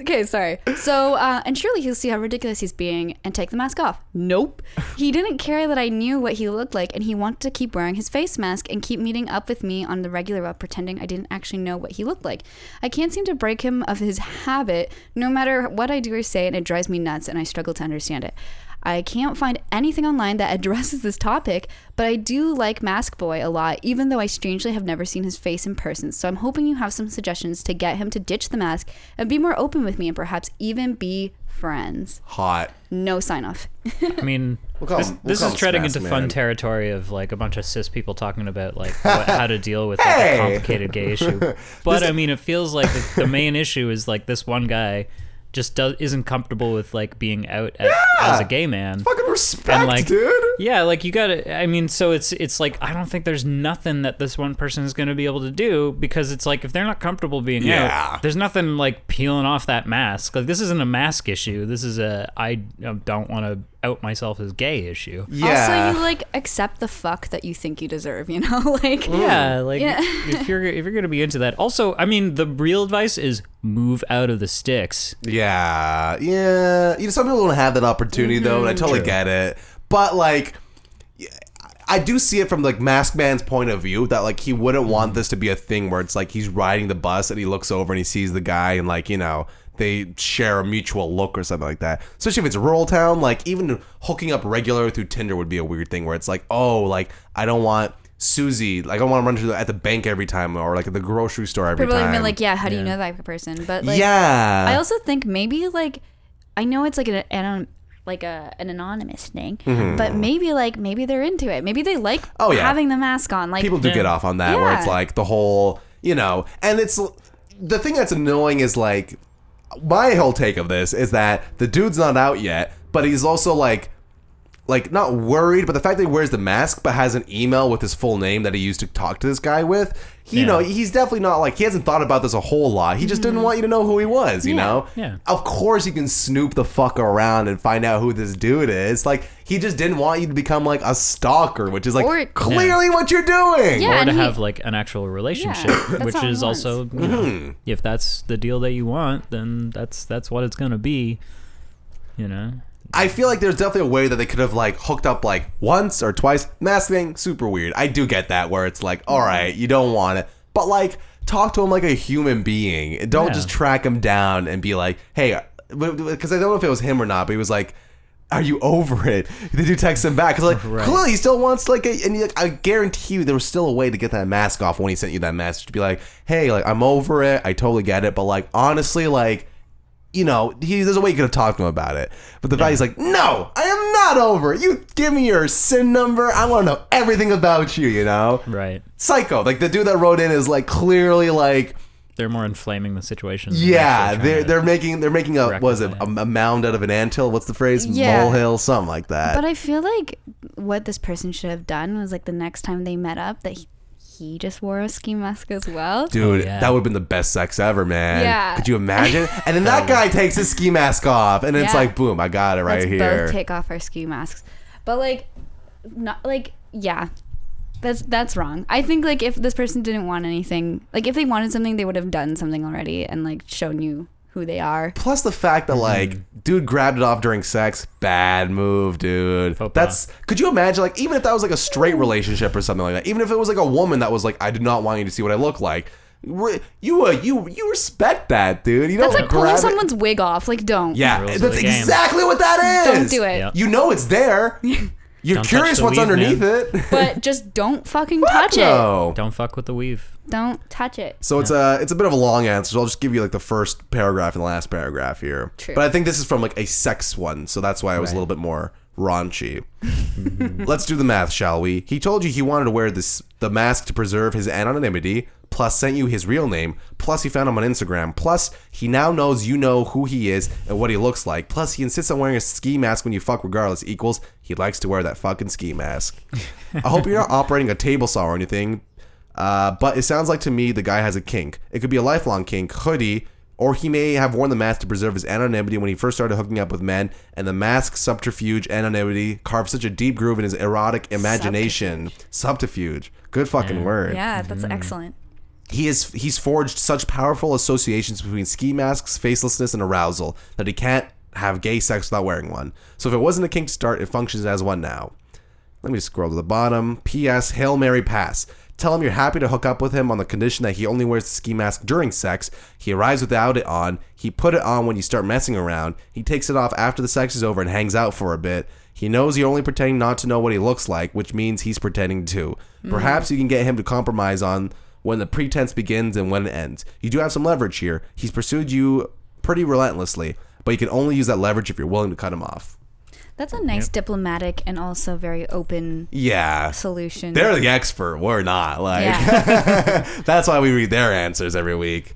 Okay, sorry. So, uh, and surely he'll see how ridiculous he's being and take the mask off. Nope. He didn't care that I knew what he looked like, and he wanted to keep wearing his face mask and keep meeting up with me on the regular while pretending I didn't actually know what he looked like. I can't seem to break him of his habit, no matter what I do or say, and it drives me nuts, and I struggle to understand it. I can't find anything online that addresses this topic, but I do like Mask Boy a lot, even though I strangely have never seen his face in person. So I'm hoping you have some suggestions to get him to ditch the mask and be more open with me and perhaps even be friends. Hot. No sign off. I mean, We'll call this, him- we'll this call is treading into Man. fun territory of like a bunch of cis people talking about like what, how to deal with like, Hey! a complicated gay issue. But I mean, it feels like the, the main issue is like this one guy just does, isn't comfortable with like being out at, as a gay man. Fucking respect, And, like, dude. Yeah, like you gotta. I mean, so it's it's like I don't think there's nothing that this one person is gonna be able to do because it's like if they're not comfortable being Yeah. out, there's nothing like peeling off that mask. Like this isn't a mask issue. This is a I don't want to out myself as gay issue. Yeah. Also, you like accept the fuck that you think you deserve, you know? like, Yeah, like Yeah. if you're if you're gonna be into that. Also, I mean, the real advice is move out of the sticks. Yeah, yeah. You know, some people don't have that opportunity though, and I mm-hmm. totally True. get it. But like, I do see it from like Mask Man's point of view that like he wouldn't want mm-hmm. this to be a thing where it's like he's riding the bus and he looks over and he sees the guy and like you know they share a mutual look or something like that. Especially if it's a rural town, like even hooking up regular through Tinder would be a weird thing where it's like, oh, like I don't want. Susie, like I don't want to run to the, at the bank every time or like at the grocery store every people have time. been like, yeah, how do you know that person? But like, yeah, I also think maybe like I know it's like an, an like a an anonymous thing, but maybe like maybe they're into it. Maybe they like Mm-hmm. Oh, yeah. having the mask on. Like people do Yeah. get off on that where it's like the whole you know and it's the thing that's annoying is like my whole take of this is that the dude's not out yet but he's also like like not worried but the fact that he wears the mask but has an email with his full name that he used to talk to this guy with he, you Yeah. know he's definitely not like he hasn't thought about this a whole lot he just didn't want you to know who he was you Yeah. know Yeah. of course you can snoop the fuck around and find out who this dude is like he just didn't want you to become like a stalker which is like Or- clearly what you're doing Yeah, or and to he- have like an actual relationship, that's which is also you know, Mm-hmm. if that's the deal that you want, then that's that's what it's gonna be. You know, I feel like there's definitely a way that they could have like hooked up like once or twice. Mask thing, super weird. I do get that where it's like, all right, you don't want it, but like talk to him like a human being. Don't Yeah. just track him down and be like, hey, uh, because I don't know if it was him or not, but he was like. Are you over it? Did you text him back? Because like Right. clearly he still wants like, a, and like, I guarantee you there was still a way to get that mask off when he sent you that message to be like, hey, like I'm over it. I totally get it, but like honestly, like you know, he, there's a way you could have talked to him about it. But the fact he's like, no, I am not over. You give me your sin number. I want to know everything about you. You know, Right. psycho. Like the dude that wrote in is like clearly like They're more inflaming the situation. yeah. actually trying They're they're making they're making a was it a, a mound out of an anthill? What's the phrase? Yeah. Molehill, something like that. But I feel like what this person should have done was like the next time they met up that he, he just wore a ski mask as well. Dude, Oh, yeah. that would have been the best sex ever, man. Yeah. Could you imagine? And then that guy takes his ski mask off, and it's Yeah. like, boom, I got it right Let's here. both take off our ski masks. But like, not like yeah, that's that's wrong. I think like if this person didn't want anything, like if they wanted something, they would have done something already and like shown you who they are. Plus the fact that like, dude grabbed it off during sex, bad move, dude. Faux pas. That's could you imagine like even if that was like a straight relationship or something like that, even if it was like a woman that was like, I did not want you to see what I look like. re- You uh, you you respect that, dude. You That's don't like pulling it- someone's wig off. Like don't. Yeah, Rules of that's the game. exactly what that is. Don't do it. Yep. You know it's there. You're Don't touch curious the what's weave, underneath man. it. But just don't fucking Fuck touch it. no. Don't fuck with the weave. Don't touch it. So it's a uh, it's a bit of a long answer. So I'll just give you like the first paragraph and the last paragraph here. True. But I think this is from like a sex one, so that's why it was a little bit more raunchy. Let's do the math, shall we? He told you he wanted to wear this the mask to preserve his anonymity. Plus, sent you his real name. Plus, he found him on Instagram. Plus, he now knows you know who he is and what he looks like. Plus, he insists on wearing a ski mask when you fuck, regardless. Equals, he likes to wear that fucking ski mask. I hope you're not operating a table saw or anything, uh, but it sounds like to me the guy has a kink. It could be a lifelong kink, hoodie, or he may have worn the mask to preserve his anonymity when he first started hooking up with men, and the mask subterfuge anonymity carved such a deep groove in his erotic imagination. Subterfuge. Good fucking word. Yeah, that's excellent. He is he's forged such powerful associations between ski masks, facelessness, and arousal that he can't have gay sex without wearing one. So if it wasn't a kink to start, it functions as one now. Let me just scroll to the bottom. P.S. Hail Mary Pass. Tell him you're happy to hook up with him on the condition that he only wears the ski mask during sex. He arrives without it on. He put it on when you start messing around. He takes it off after the sex is over and hangs out for a bit. He knows you're only pretending not to know what he looks like, which means he's pretending too. Perhaps you can get him to compromise on when the pretense begins and when it ends. You do have some leverage here. He's pursued you pretty relentlessly, but you can only use that leverage if you're willing to cut him off. That's a nice diplomatic and also very open Yeah. solution. They're the expert. We're not. Like yeah. that's why we read their answers every week.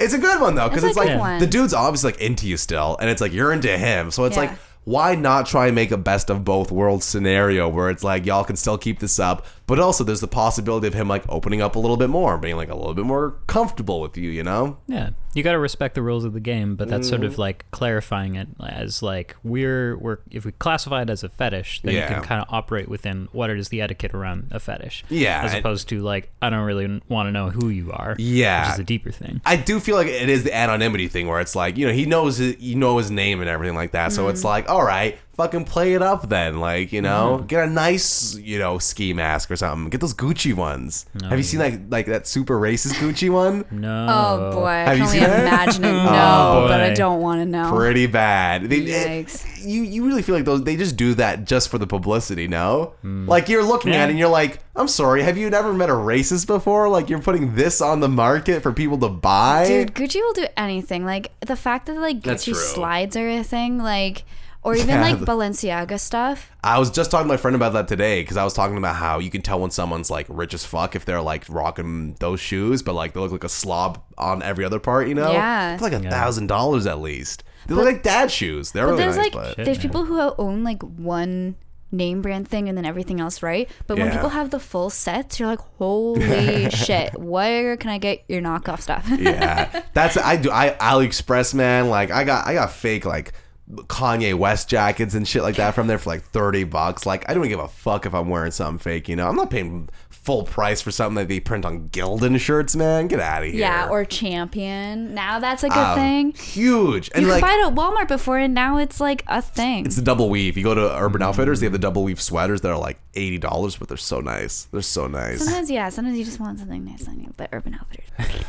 It's a good one though, because It's it's, a like one. the dude's obviously like into you still, and it's like you're into him. So it's Yeah. like, why not try and make a best of both worlds scenario where it's like y'all can still keep this up, but also there's the possibility of him like opening up a little bit more, being like a little bit more comfortable with you, you know? Yeah, you got to respect the rules of the game, but that's sort Mm. of like clarifying it as like we're we're if we classify it as a fetish, then Yeah. you can kind of operate within what it is the etiquette around a fetish. Yeah, as opposed to like I don't really want to know who you are. Yeah. which is a deeper thing. I do feel like it is the anonymity thing where it's like, you know, he knows his, you know his name and everything like that. So Mm. it's like, all right, fucking play it up then. Like, you know, Mm-hmm. get a nice, you know, ski mask or something. Get those Gucci ones. Have you seen like like that super racist Gucci one? No. Oh boy, I Have can you only seen it? imagine it. No, Oh, but I don't want to know. Pretty bad. They, it- you you really feel like those they just do that just for the publicity, no? Hmm. Like you're looking at it and you're like, I'm sorry, have you never met a racist before? Like you're putting this on the market for people to buy? Dude, Gucci will do anything. Like the fact that like Gucci slides are a thing, like, or even Yeah, like the- Balenciaga stuff. I was just talking to my friend about that today because I was talking about how you can tell when someone's like rich as fuck if they're like rocking those shoes, but like they look like a slob on every other part, you know? Yeah. For like a thousand dollars at least. They look like dad shoes. They're But really there's nice, like but there's people who own like one name brand thing and then everything else, right? But when people have the full sets, you're like, holy shit, where can I get your knockoff stuff? yeah, that's I do. I AliExpress man, like I got I got fake like Kanye West jackets and shit like that from there for like thirty bucks. Like I don't give a fuck if I'm wearing something fake. You know, I'm not paying full price for something that they print on Gildan shirts, man. Get out of here. yeah, or Champion. Now that's a good Um, thing. Huge and You like. could buy it at Walmart before, and now it's like a thing. it's the double weave. You go to Urban Outfitters, they have the double weave sweaters that are like eighty dollars, but they're so nice. They're so nice. Sometimes, yeah, sometimes you just want something nice on you, but Urban Outfitters.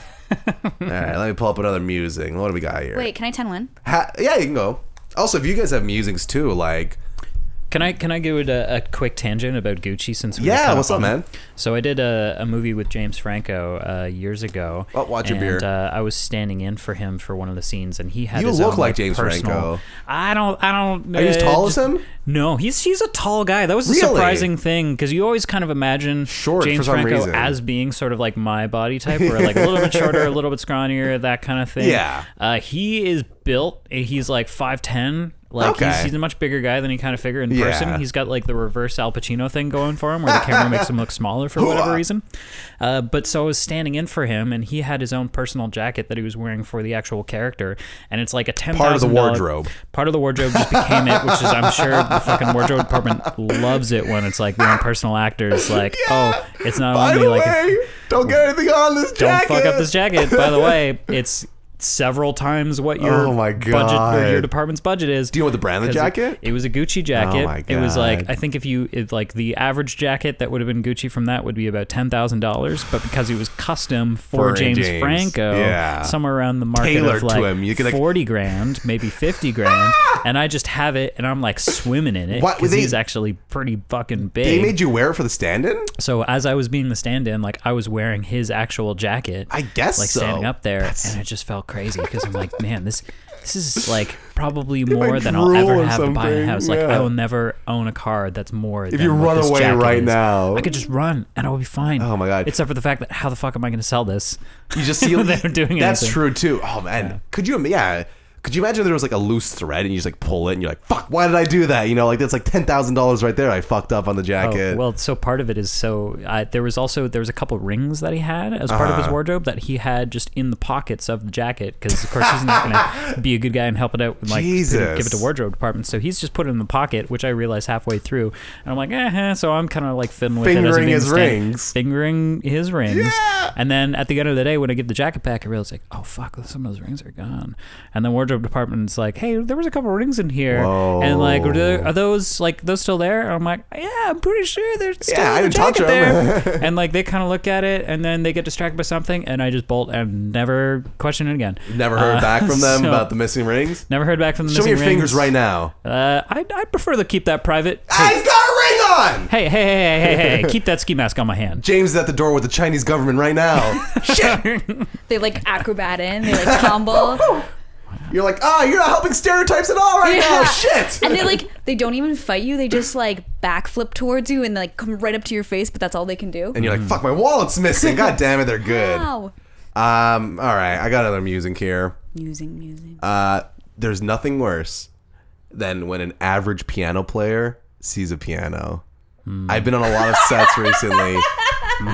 All right, let me pull up another musing. What do we got here? Wait, can I 10 one? Ha- yeah, you can go. Also, if you guys have musings too, like Can I can I give it a, a quick tangent about Gucci since we yeah, what's up, man? So I did a, a movie with James Franco uh, years ago. Oh, watch your beer. Uh, I was standing in for him for one of the scenes, and he had. You look own, like James personal- Franco. I don't. I don't. Are you as uh, tall as him? No, he's he's a tall guy. That was a surprising thing because you always kind of imagine Short James Franco reason. as being sort of like my body type, where like a little bit shorter, a little bit scrawnier, that kind of thing. Yeah. uh, he is built. He's like five ten. Like Okay. he's, he's a much bigger guy than he kind of figure in person. Yeah. He's got like the reverse Al Pacino thing going for him, where the camera makes him look smaller for whatever reason. Uh, but so I was standing in for him, and he had his own personal jacket that he was wearing for the actual character, and it's like a ten Part of the wardrobe. Part of the wardrobe just became it, which is I'm sure the fucking wardrobe department loves it when it's like the own personal actors. Like, oh, it's not By only like way, don't get anything on this jacket. don't jacket. fuck up this jacket. By the way, it's several times what your Oh my budget or your department's budget is. Do you know what the brand of the jacket? It, it was a Gucci jacket. Oh my It was like God. I think if you if like the average jacket that would have been Gucci from that would be about ten thousand dollars, but because it was custom for, For James, James. Franco, Yeah. somewhere around the market Tailored of to like, him. You could, like- forty grand, maybe fifty grand, ah! And I just have it and I'm like swimming in it because he's actually pretty fucking big. They made you wear it for the stand-in. So as I was being the stand-in, like I was wearing his actual jacket. I guess like so. standing up there, That's- and it just felt crazy because I'm like, man, this this is like probably more than I'll ever have to buy in a house. Like yeah. I will never own a car that's more. If you run away right now- I could just run and I will be fine. Oh my God. Except for the fact that how the fuck am I going to sell this? You just see They're doing That's anything. true too. Oh man, could you? Yeah. Could you imagine there was like a loose thread and you just like pull it and you're like, fuck, why did I do that? You know, like that's like ten thousand dollars right there. I fucked up on the Oh, jacket. well, so part of it is so uh, there was also there was a couple rings that he had as part of his Uh-huh. wardrobe that he had just in the pockets of the jacket because of course he's not gonna be a good guy and help it out and like it- give it to wardrobe department. So he's just put it in the pocket, which I realized halfway through, and I'm like, eh. So I'm kind of like fiddling with it Fingering being his rings. fingering his rings. Yeah. And then at the end of the day, when I give the jacket back, I realize like, oh fuck, some of those rings are gone. And the wardrobe department's like, hey, there was a couple rings in here, and like, are, there- are those like those still there? And I'm like, yeah, I'm pretty sure they're still there. Yeah, I in the didn't touch jacket 'em. there. and like they kind of look at it, and then they get distracted by something, and I just bolt and never question it again. Never heard Uh, back from them so- about the missing rings. Never heard back from the Show me missing your fingers right now. Uh, I I prefer to keep that private. Hey, he's got a ring on. hey, hey, hey, hey, hey, hey, keep that ski mask on my hand. James is at the door with the Chinese government right now. Shit. They like acrobat in, they like tumble. You're like, ah, you're not helping stereotypes at all right now. Yeah. Shit. And they like they don't even fight you. They just like backflip towards you and like come right up to your face, but that's all they can do. and you're like, fuck, my wallet's missing. God damn it, they're good. Wow. Um, all right, I got another music here. Using music. Uh, there's nothing worse than when an average piano player sees a piano. I've been on a lot of sets recently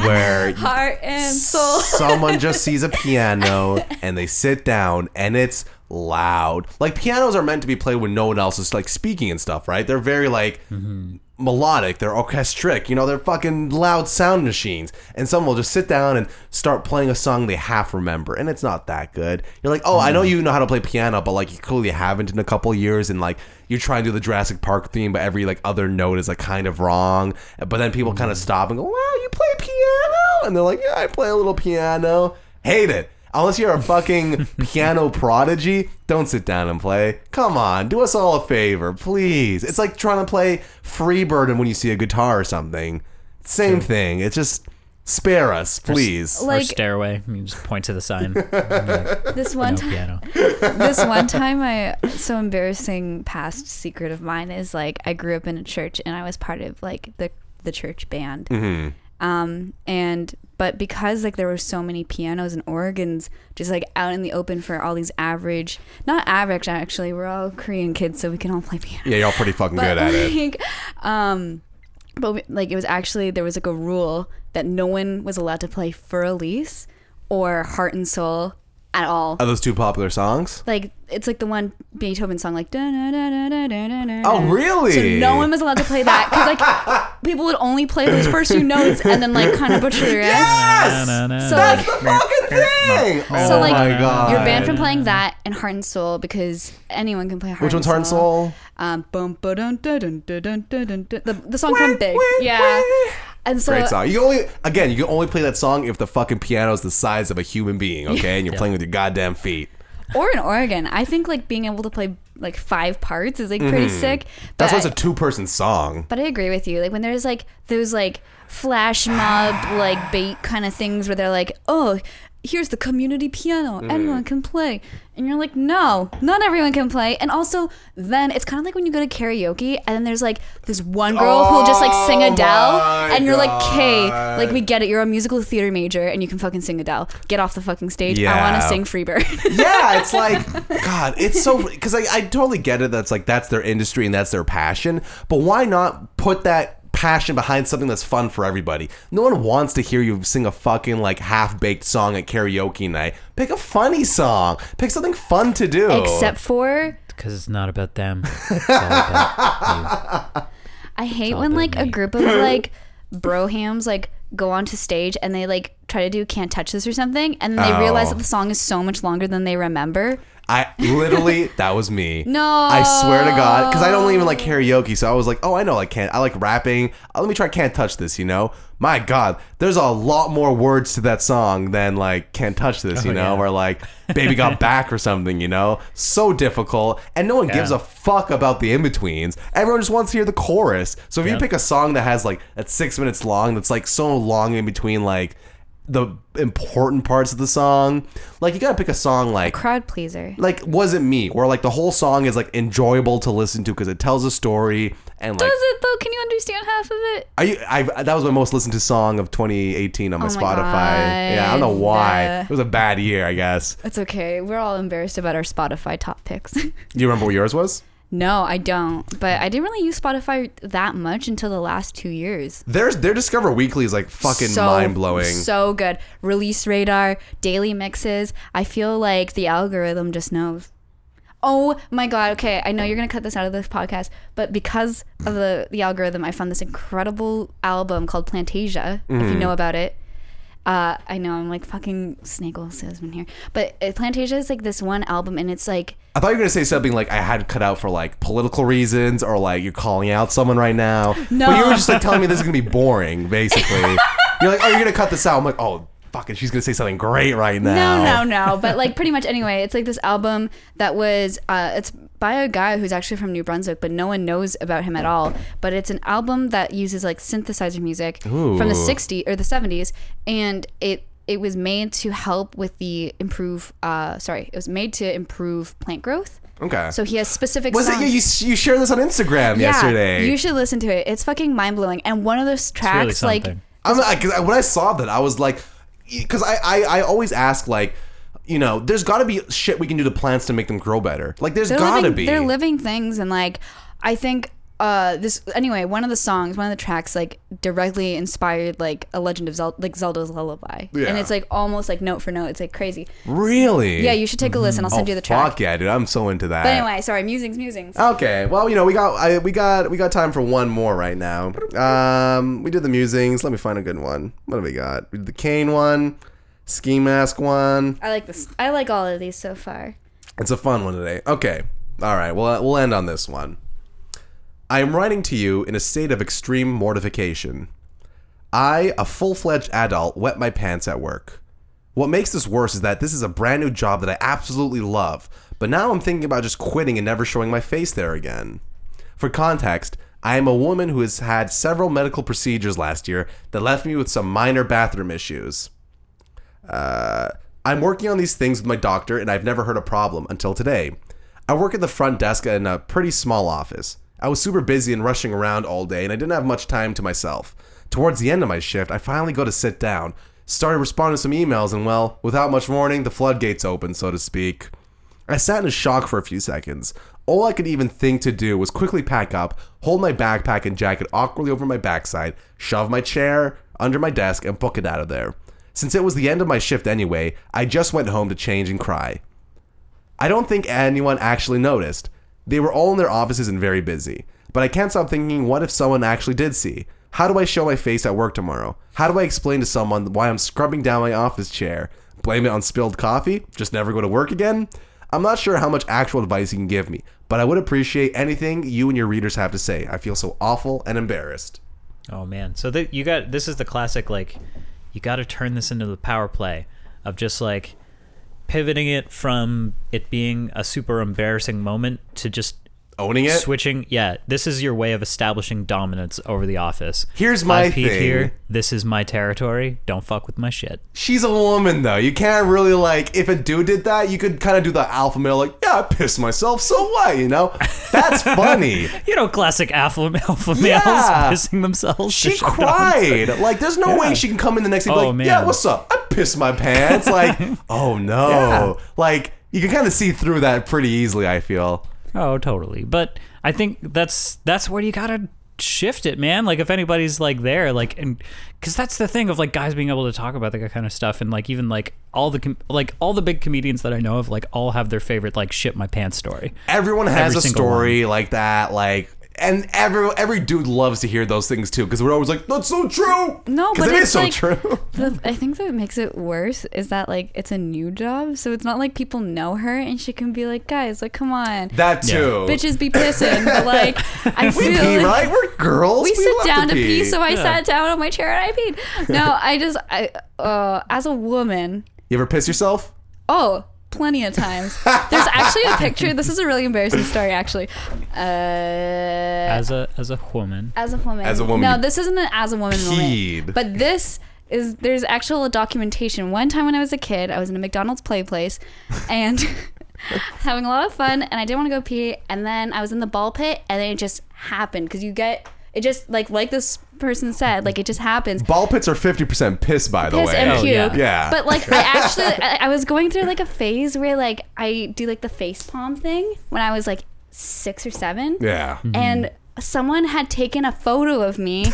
where Heart and soul. someone just sees a piano and they sit down and it's loud. Like pianos are meant to be played when no one else is like speaking and stuff, right? They're very like mm-hmm. melodic, they're orchestric, you know, they're fucking loud sound machines. And someone will just sit down and start playing a song they half remember and it's not that good. You're like, "Oh, I know mm-hmm. you know how to play piano, but like you clearly haven't in a couple years and like you're trying to do the Jurassic Park theme, but every like other note is like kind of wrong. But then people kind of mm-hmm. stop and go, "Wow, you play piano?" And they're like, "Yeah, I play a little piano." Hate it. Unless you're a fucking piano prodigy, don't sit down and play. Come on, do us all a favor, please. It's like trying to play Freebird when you see a guitar or something. Same thing. It's just spare us, please. or Like stairway. You just point to the sign. no this one time piano. this one time I so embarrassing past secret of mine is like I grew up in a church and I was part of like the the church band. Mm-hmm. Um and but because like there were so many pianos and organs just like out in the open for all these average not average actually we're all Korean kids so we can all play piano. Yeah, y'all pretty fucking good at it. like, um, but we- like it was actually there was like a rule that no one was allowed to play Fur Elise or Heart and Soul at all. Are those two popular songs? Like it's like the one Beethoven song, like da da da da da da da. Oh, really? So no one was allowed to play that because like people would only play those first few notes and then like kind of butcher your ass. Yes, so, that's like, the fucking thing. Oh so like, my god, you're banned from playing that and Heart and Soul because anyone can play Heart. Which one's Heart and Soul? Um, boom, ba dun dun dun dun dun dun. The the song from Big, yeah. And so Great song. You can only again, you can only play that song if the fucking piano is the size of a human being, okay? And you're playing with your goddamn feet. or an organ. I think like being able to play like five parts is like pretty sick. But Mm-hmm. That's why it's I, a two-person song. but I agree with you. Like when there's like those like flash mob like bait kind of things where they're like, oh, here's the community piano. Mm. Anyone can play. And you're like, no, not everyone can play. And also, then it's kind of like when you go to karaoke and then there's like this one girl who'll just like sing Oh Adele. And you're like, okay, like we get it. You're a musical theater major and you can fucking sing Adele. Get off the fucking stage. I want to sing Freebird. yeah, it's like God, it's so because I, I totally get it. That's like that's their industry and that's their passion. But why not put that passion behind something that's fun for everybody? No one wants to hear you sing a fucking like half baked song at karaoke night. Pick a funny song. Pick something fun to do. Except for Because it's not about them. It's all about I hate all when about like a group of like brohams like go onto stage and they like try to do can't touch this or something and then they realize Oh. that the song is so much longer than they remember. I literally that was me. No. I swear to God, because I don't even like karaoke, so I was like, oh, I know, like can't. I like rapping. Uh, let me try. Can't touch this. You know, my God, there's a lot more words to that song than like can't touch this. You Oh, know, yeah. or like baby got back or something. You know, so difficult, and no one gives a fuck about the in betweens. Everyone just wants to hear the chorus. So if you pick a song that has like that's six minutes long, that's like so long in between, like the important parts of the song. Like you gotta pick a song like a Crowd pleaser. like wasn't me where like the whole song is like enjoyable to listen to because it tells a story and like Does it though? Can you understand half of it? are you I that was my most listened to song of 2018 on my Oh my Spotify yeah I don't know why God. it was a bad year I guess It's okay. We're all embarrassed about our Spotify top picks. do you remember what yours was no, I don't. But I didn't really use Spotify that much until the last two years. there's their Discover Weekly is like fucking so, mind blowing So good. Release radar, daily mixes. I feel like the algorithm just knows. Oh my god, okay. I know you're gonna cut this out of this podcast, but because of the, the algorithm, I found this incredible album called Plantasia, if you know about it. Uh, I know I'm like fucking snake oil salesman here. But uh, Plantasia is like this one album and it's like I thought you were gonna say something like I had cut out for like political reasons or like you're calling out someone right now. No. But you were just like telling me this is gonna be boring, basically. you're like, oh, you're gonna cut this out. I'm like, oh, fucking, she's gonna say something great right now. No, no, no. But like pretty much anyway, it's like this album that was uh it's by a guy who's actually from New Brunswick, but no one knows about him at all. But it's an album that uses like synthesizer music from the 60s or the 70s and it it was made to help with the improve uh sorry, it was made to improve plant growth. Okay. So he has specific was it? songs. Yeah, you you shared this on Instagram yesterday. You should listen to it. It's fucking mind blowing. And one of those It's really tracks, like. I'm like, 'cause I- when I saw that, I was like, because I, I I always ask like, you know, there's got to be shit we can do to plants to make them grow better. Like, there's they're got to be. They're living things, and like I think uh this anyway. One of the songs, one of the tracks, like directly inspired like a Legend of Zelda, like Zelda's Lullaby, Yeah. and it's like almost like note for note. It's like crazy. really? Yeah, you should take a listen. I'll send oh, you the track. Fuck yeah, dude! I'm so into that. But anyway, sorry, musings, musings. Okay, well, you know, we got I, we got we got time for one more right now. Um, we did the musings. Let me find a good one. What do we got? We did the cane one, ski mask one. I like this. I like all of these so far. It's a fun one today. Okay, all right. Well, we'll end on this one. I am writing to you in a state of extreme mortification. I, a full fledged adult, wet my pants at work. What makes this worse is that this is a brand new job that I absolutely love, but now I'm thinking about just quitting and never showing my face there again. For context, I am a woman who has had several medical procedures last year that left me with some minor bathroom issues. Uh, I'm working on these things with my doctor, and I've never heard a problem until today. I work at the front desk in a pretty small office. I was super busy and rushing around all day, and I didn't have much time to myself. Towards the end of my shift, I finally go to sit down, started responding to some emails, and well, without much warning, the floodgates opened, so to speak. I sat in a shock for a few seconds. All I could even think to do was quickly pack up, hold my backpack and jacket awkwardly over my backside, shove my chair under my desk, and book it out of there. Since it was the end of my shift anyway, I just went home to change and cry. I don't think anyone actually noticed. They were all in their offices and very busy. But I can't stop thinking what if someone actually did see? How do I show my face at work tomorrow? How do I explain to someone why I'm scrubbing down my office chair? Blame it on spilled coffee? Just never go to work again? I'm not sure how much actual advice you can give me, but I would appreciate anything you and your readers have to say. I feel so awful and embarrassed. Oh man. So th- you got this is the classic like you got to turn this into the power play of just like pivoting it from it being a super embarrassing moment to just owning it. Switching, yeah. This is your way of establishing dominance over the office. Here's my I've thing. here. This is my territory. Don't fuck with my shit. She's a woman though. You can't really like if a dude did that, you could kind of do the alpha male like, yeah, I pissed myself, so what? You know, that's funny. You know, classic alpha, alpha males Yeah. pissing themselves. She cried. Like, there's no way she can come in the next day Oh, like, yeah, what's up? I pissed my pants. Like, oh no. Yeah. Like, you can kind of see through that pretty easily. I feel. Oh, totally. But I think that's that's where you gotta shift it, man. Like if anybody's like there, like and because that's the thing of like guys being able to talk about that kind of stuff, and like even like all the com- like all the big comedians that I know of, like all have their favorite like shit my pants story. Everyone has Every a story like that. Like. And every every dude loves to hear those things too, because we're always like, "That's so true." No, 'Cause but it is it's so like- true. The, I think that makes it worse is that like it's a new job, so it's not like people know her, and she can be like, guys, like, come on, That Yeah. too. bitches be pissing, but like I we feel pee, like right? We're girls. we sit love down to pee, so I sat down on my chair and I peed. No, I just I uh as a woman, You ever piss yourself? oh. Plenty of times. There's actually a picture. This is a really embarrassing story, actually. Uh, As a as a woman, as a woman. As a woman, No, this isn't an as a woman peed. moment. But this is there's actual documentation. One time when I was a kid, I was in a McDonald's play place and having a lot of fun and I didn't want to go pee and then I was in the ball pit and then it just happened because you get it just like like this person said, like it just happens. Ball pits are fifty percent piss, by the Piss way. and Oh, yeah. Yeah. But like I actually I, I was going through like a phase where like I do like the face palm thing when I was like six or seven. yeah. and mm-hmm. someone had taken a photo of me as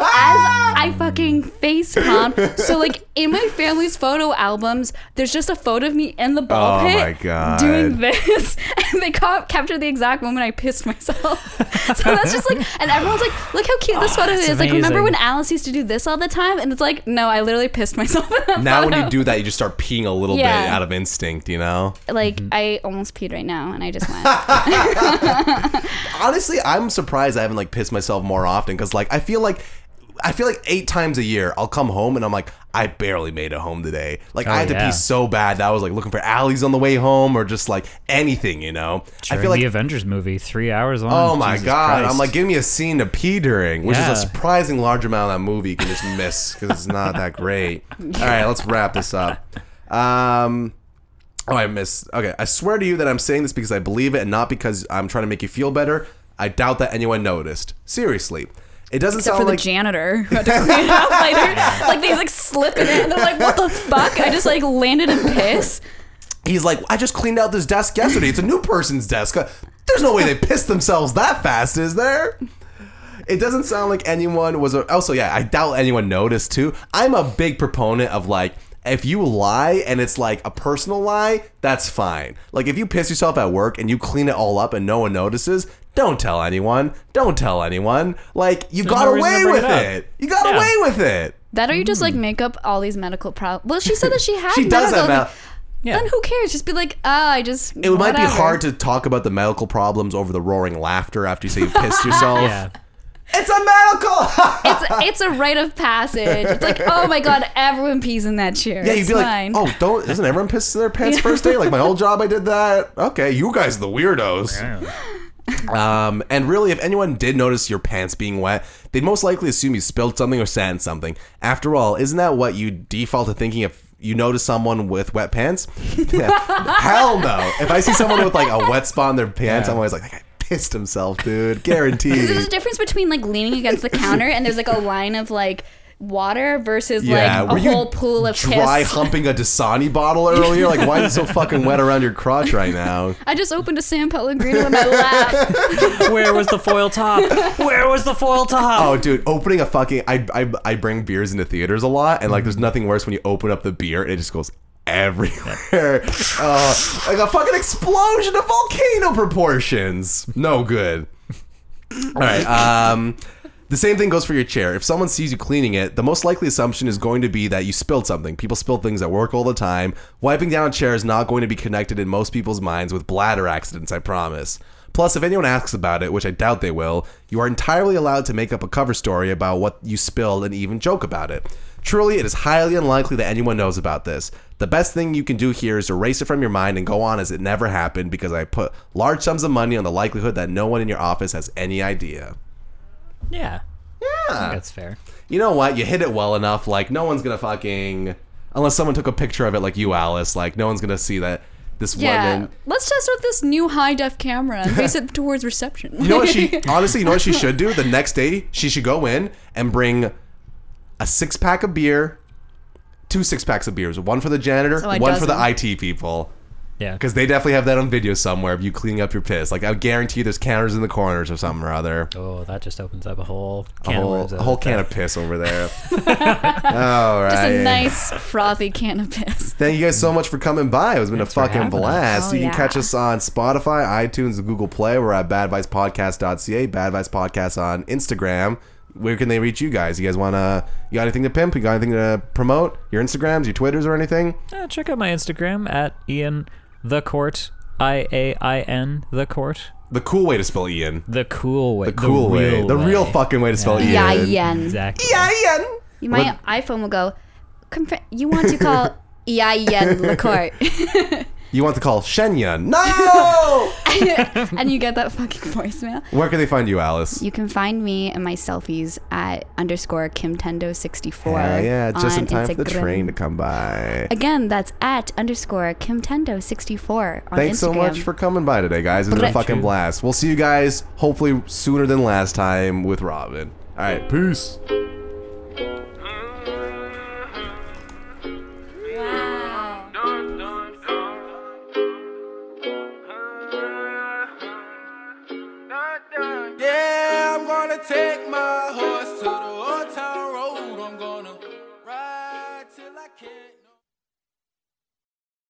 I fucking face palm. So like in my family's photo albums, there's just a photo of me in the ball Oh pit my God. doing this, and they ca- captured the exact moment I pissed myself. so that's just like, and everyone's like, "Look how cute this oh, photo that's is!" Like, remember when. Alice used to do this all the time? And it's like, no, I literally pissed myself. Now when you do that, you just start peeing a little Yeah. bit out of instinct, you know? like, I almost peed right now, and I just went. Honestly, I'm surprised I haven't like pissed myself more often because like I feel like I feel like eight times a year I'll come home and I'm like I barely made it home today. Like Oh, I had to yeah. pee so bad that I was like looking for alleys on the way home or just like anything, you know. I during feel like the Avengers movie, three hours long. Oh my Jesus god! Christ. I'm like, give me a scene to pee during, which Yeah. is a surprising large amount of that movie you can just miss because it's not that great. All right, let's wrap this up. Um, oh, I missed. Okay, I swear to you that I'm saying this because I believe it and not because I'm trying to make you feel better. I doubt that anyone noticed. Seriously, it doesn't Except sound for like the janitor who had to clean it up later. Like these like slip in it and they're like, what the fuck? I just like landed in piss. he's like, I just cleaned out this desk yesterday. It's a new person's desk. Uh, There's no way they pissed themselves that fast, is there? It doesn't sound like anyone was. Also, yeah, I doubt anyone noticed too. I'm a big proponent of like, if you lie and it's like a personal lie, that's fine. Like, if you piss yourself at work and you clean it all up and no one notices, don't tell anyone. Don't tell anyone. Like, you There's got no reason to away bring with it up. it. You got Yeah. away with it. That or you just like make up all these medical problems. Well, she said that she had She does medical. have. Mal- Yeah. Then who cares? Just be like, ah, I just. it might be hard to talk about the medical problems over the roaring laughter after you say you pissed yourself. yeah. It's a medical. It's it's a rite of passage. It's like, oh my god, everyone pees in that chair. Yeah, you'd it's be fine. like, oh, don't doesn't everyone piss their pants first day? Like my old job, I did that. Okay, you guys are the weirdos. Um, and really, if anyone did notice your pants being wet, they'd most likely assume you spilled something or sat in something. After all, isn't that what you default to thinking if you notice someone with wet pants? Hell no. If I see someone with like a wet spot in their pants, Yeah. I'm always like, that guy pissed himself, dude. Guaranteed. There's a difference between like leaning against the counter and there's like a line of like water versus Yeah, like were a you whole pool of Dry piss. humping a Dasani bottle earlier? Like, why is it so fucking wet around your crotch right now? I just opened a San Pellegrino in my lap. Where was the foil top? Where was the foil top? Oh, dude, opening a fucking I, I I bring beers into theaters a lot, and like, there's nothing worse when you open up the beer and it just goes everywhere. uh, like a fucking explosion of volcano proportions. No good. All right. Um, the same thing goes for your chair. If someone sees you cleaning it, the most likely assumption is going to be that you spilled something. People spill things at work all the time. Wiping down a chair is not going to be connected in most people's minds with bladder accidents, I promise. Plus, if anyone asks about it, which I doubt they will, you are entirely allowed to make up a cover story about what you spilled and even joke about it. Truly, it is highly unlikely that anyone knows about this. The best thing you can do here is erase it from your mind and go on as it never happened because I put large sums of money on the likelihood that no one in your office has any idea. Yeah. Yeah. That's fair. You know what? You hit it well enough. Like, no one's gonna fucking. Unless someone took a picture of it, like you, Alice. Like, no one's gonna see that this Yeah. woman. Let's test out this new high def camera and face it towards reception. You know what she honestly, you know what she should do? The next day, she should go in and bring a six pack of beer, two six packs of beers, one for the janitor, So a one for the. IT people, Yeah. because they definitely have that on video somewhere of you cleaning up your piss. Like I guarantee you, there's counters in the corners or something or other. Oh, that just opens up a whole can of whole, worms a whole can that. of piss over there. All right. Just a nice frothy can of piss. Thank you guys so much for coming by. It's been Thanks a fucking blast. Oh, you can catch us on Spotify, iTunes, Google Play. We're at badvicepodcast.ca, Bad Vice Podcast on Instagram. Where can they reach you guys? You guys want to, you got anything to pimp? You got anything to promote? Your Instagrams, your Twitters, or anything? Uh, check out my Instagram at Ian the Court. I A I N the Court. The cool way to spell Ian. The cool way. The cool way. real The real fucking way to spell Ian. Yeah, yen. Exactly. Yeah, Ian. You- My iPhone will go. "Compa- You want to call yeah yen Lacourt, You want to call Shen Yun? No! and you get that fucking voicemail. Where can they find you, Alice? You can find me and my selfies at underscore kimtendo64. Hell yeah, just in time for the train to come by. Again, that's at underscore kimtendo64 on Thanks so much for coming by today, guys. It's been a fucking blast. We'll see you guys hopefully sooner than last time with Robin. All right, peace. Take my horse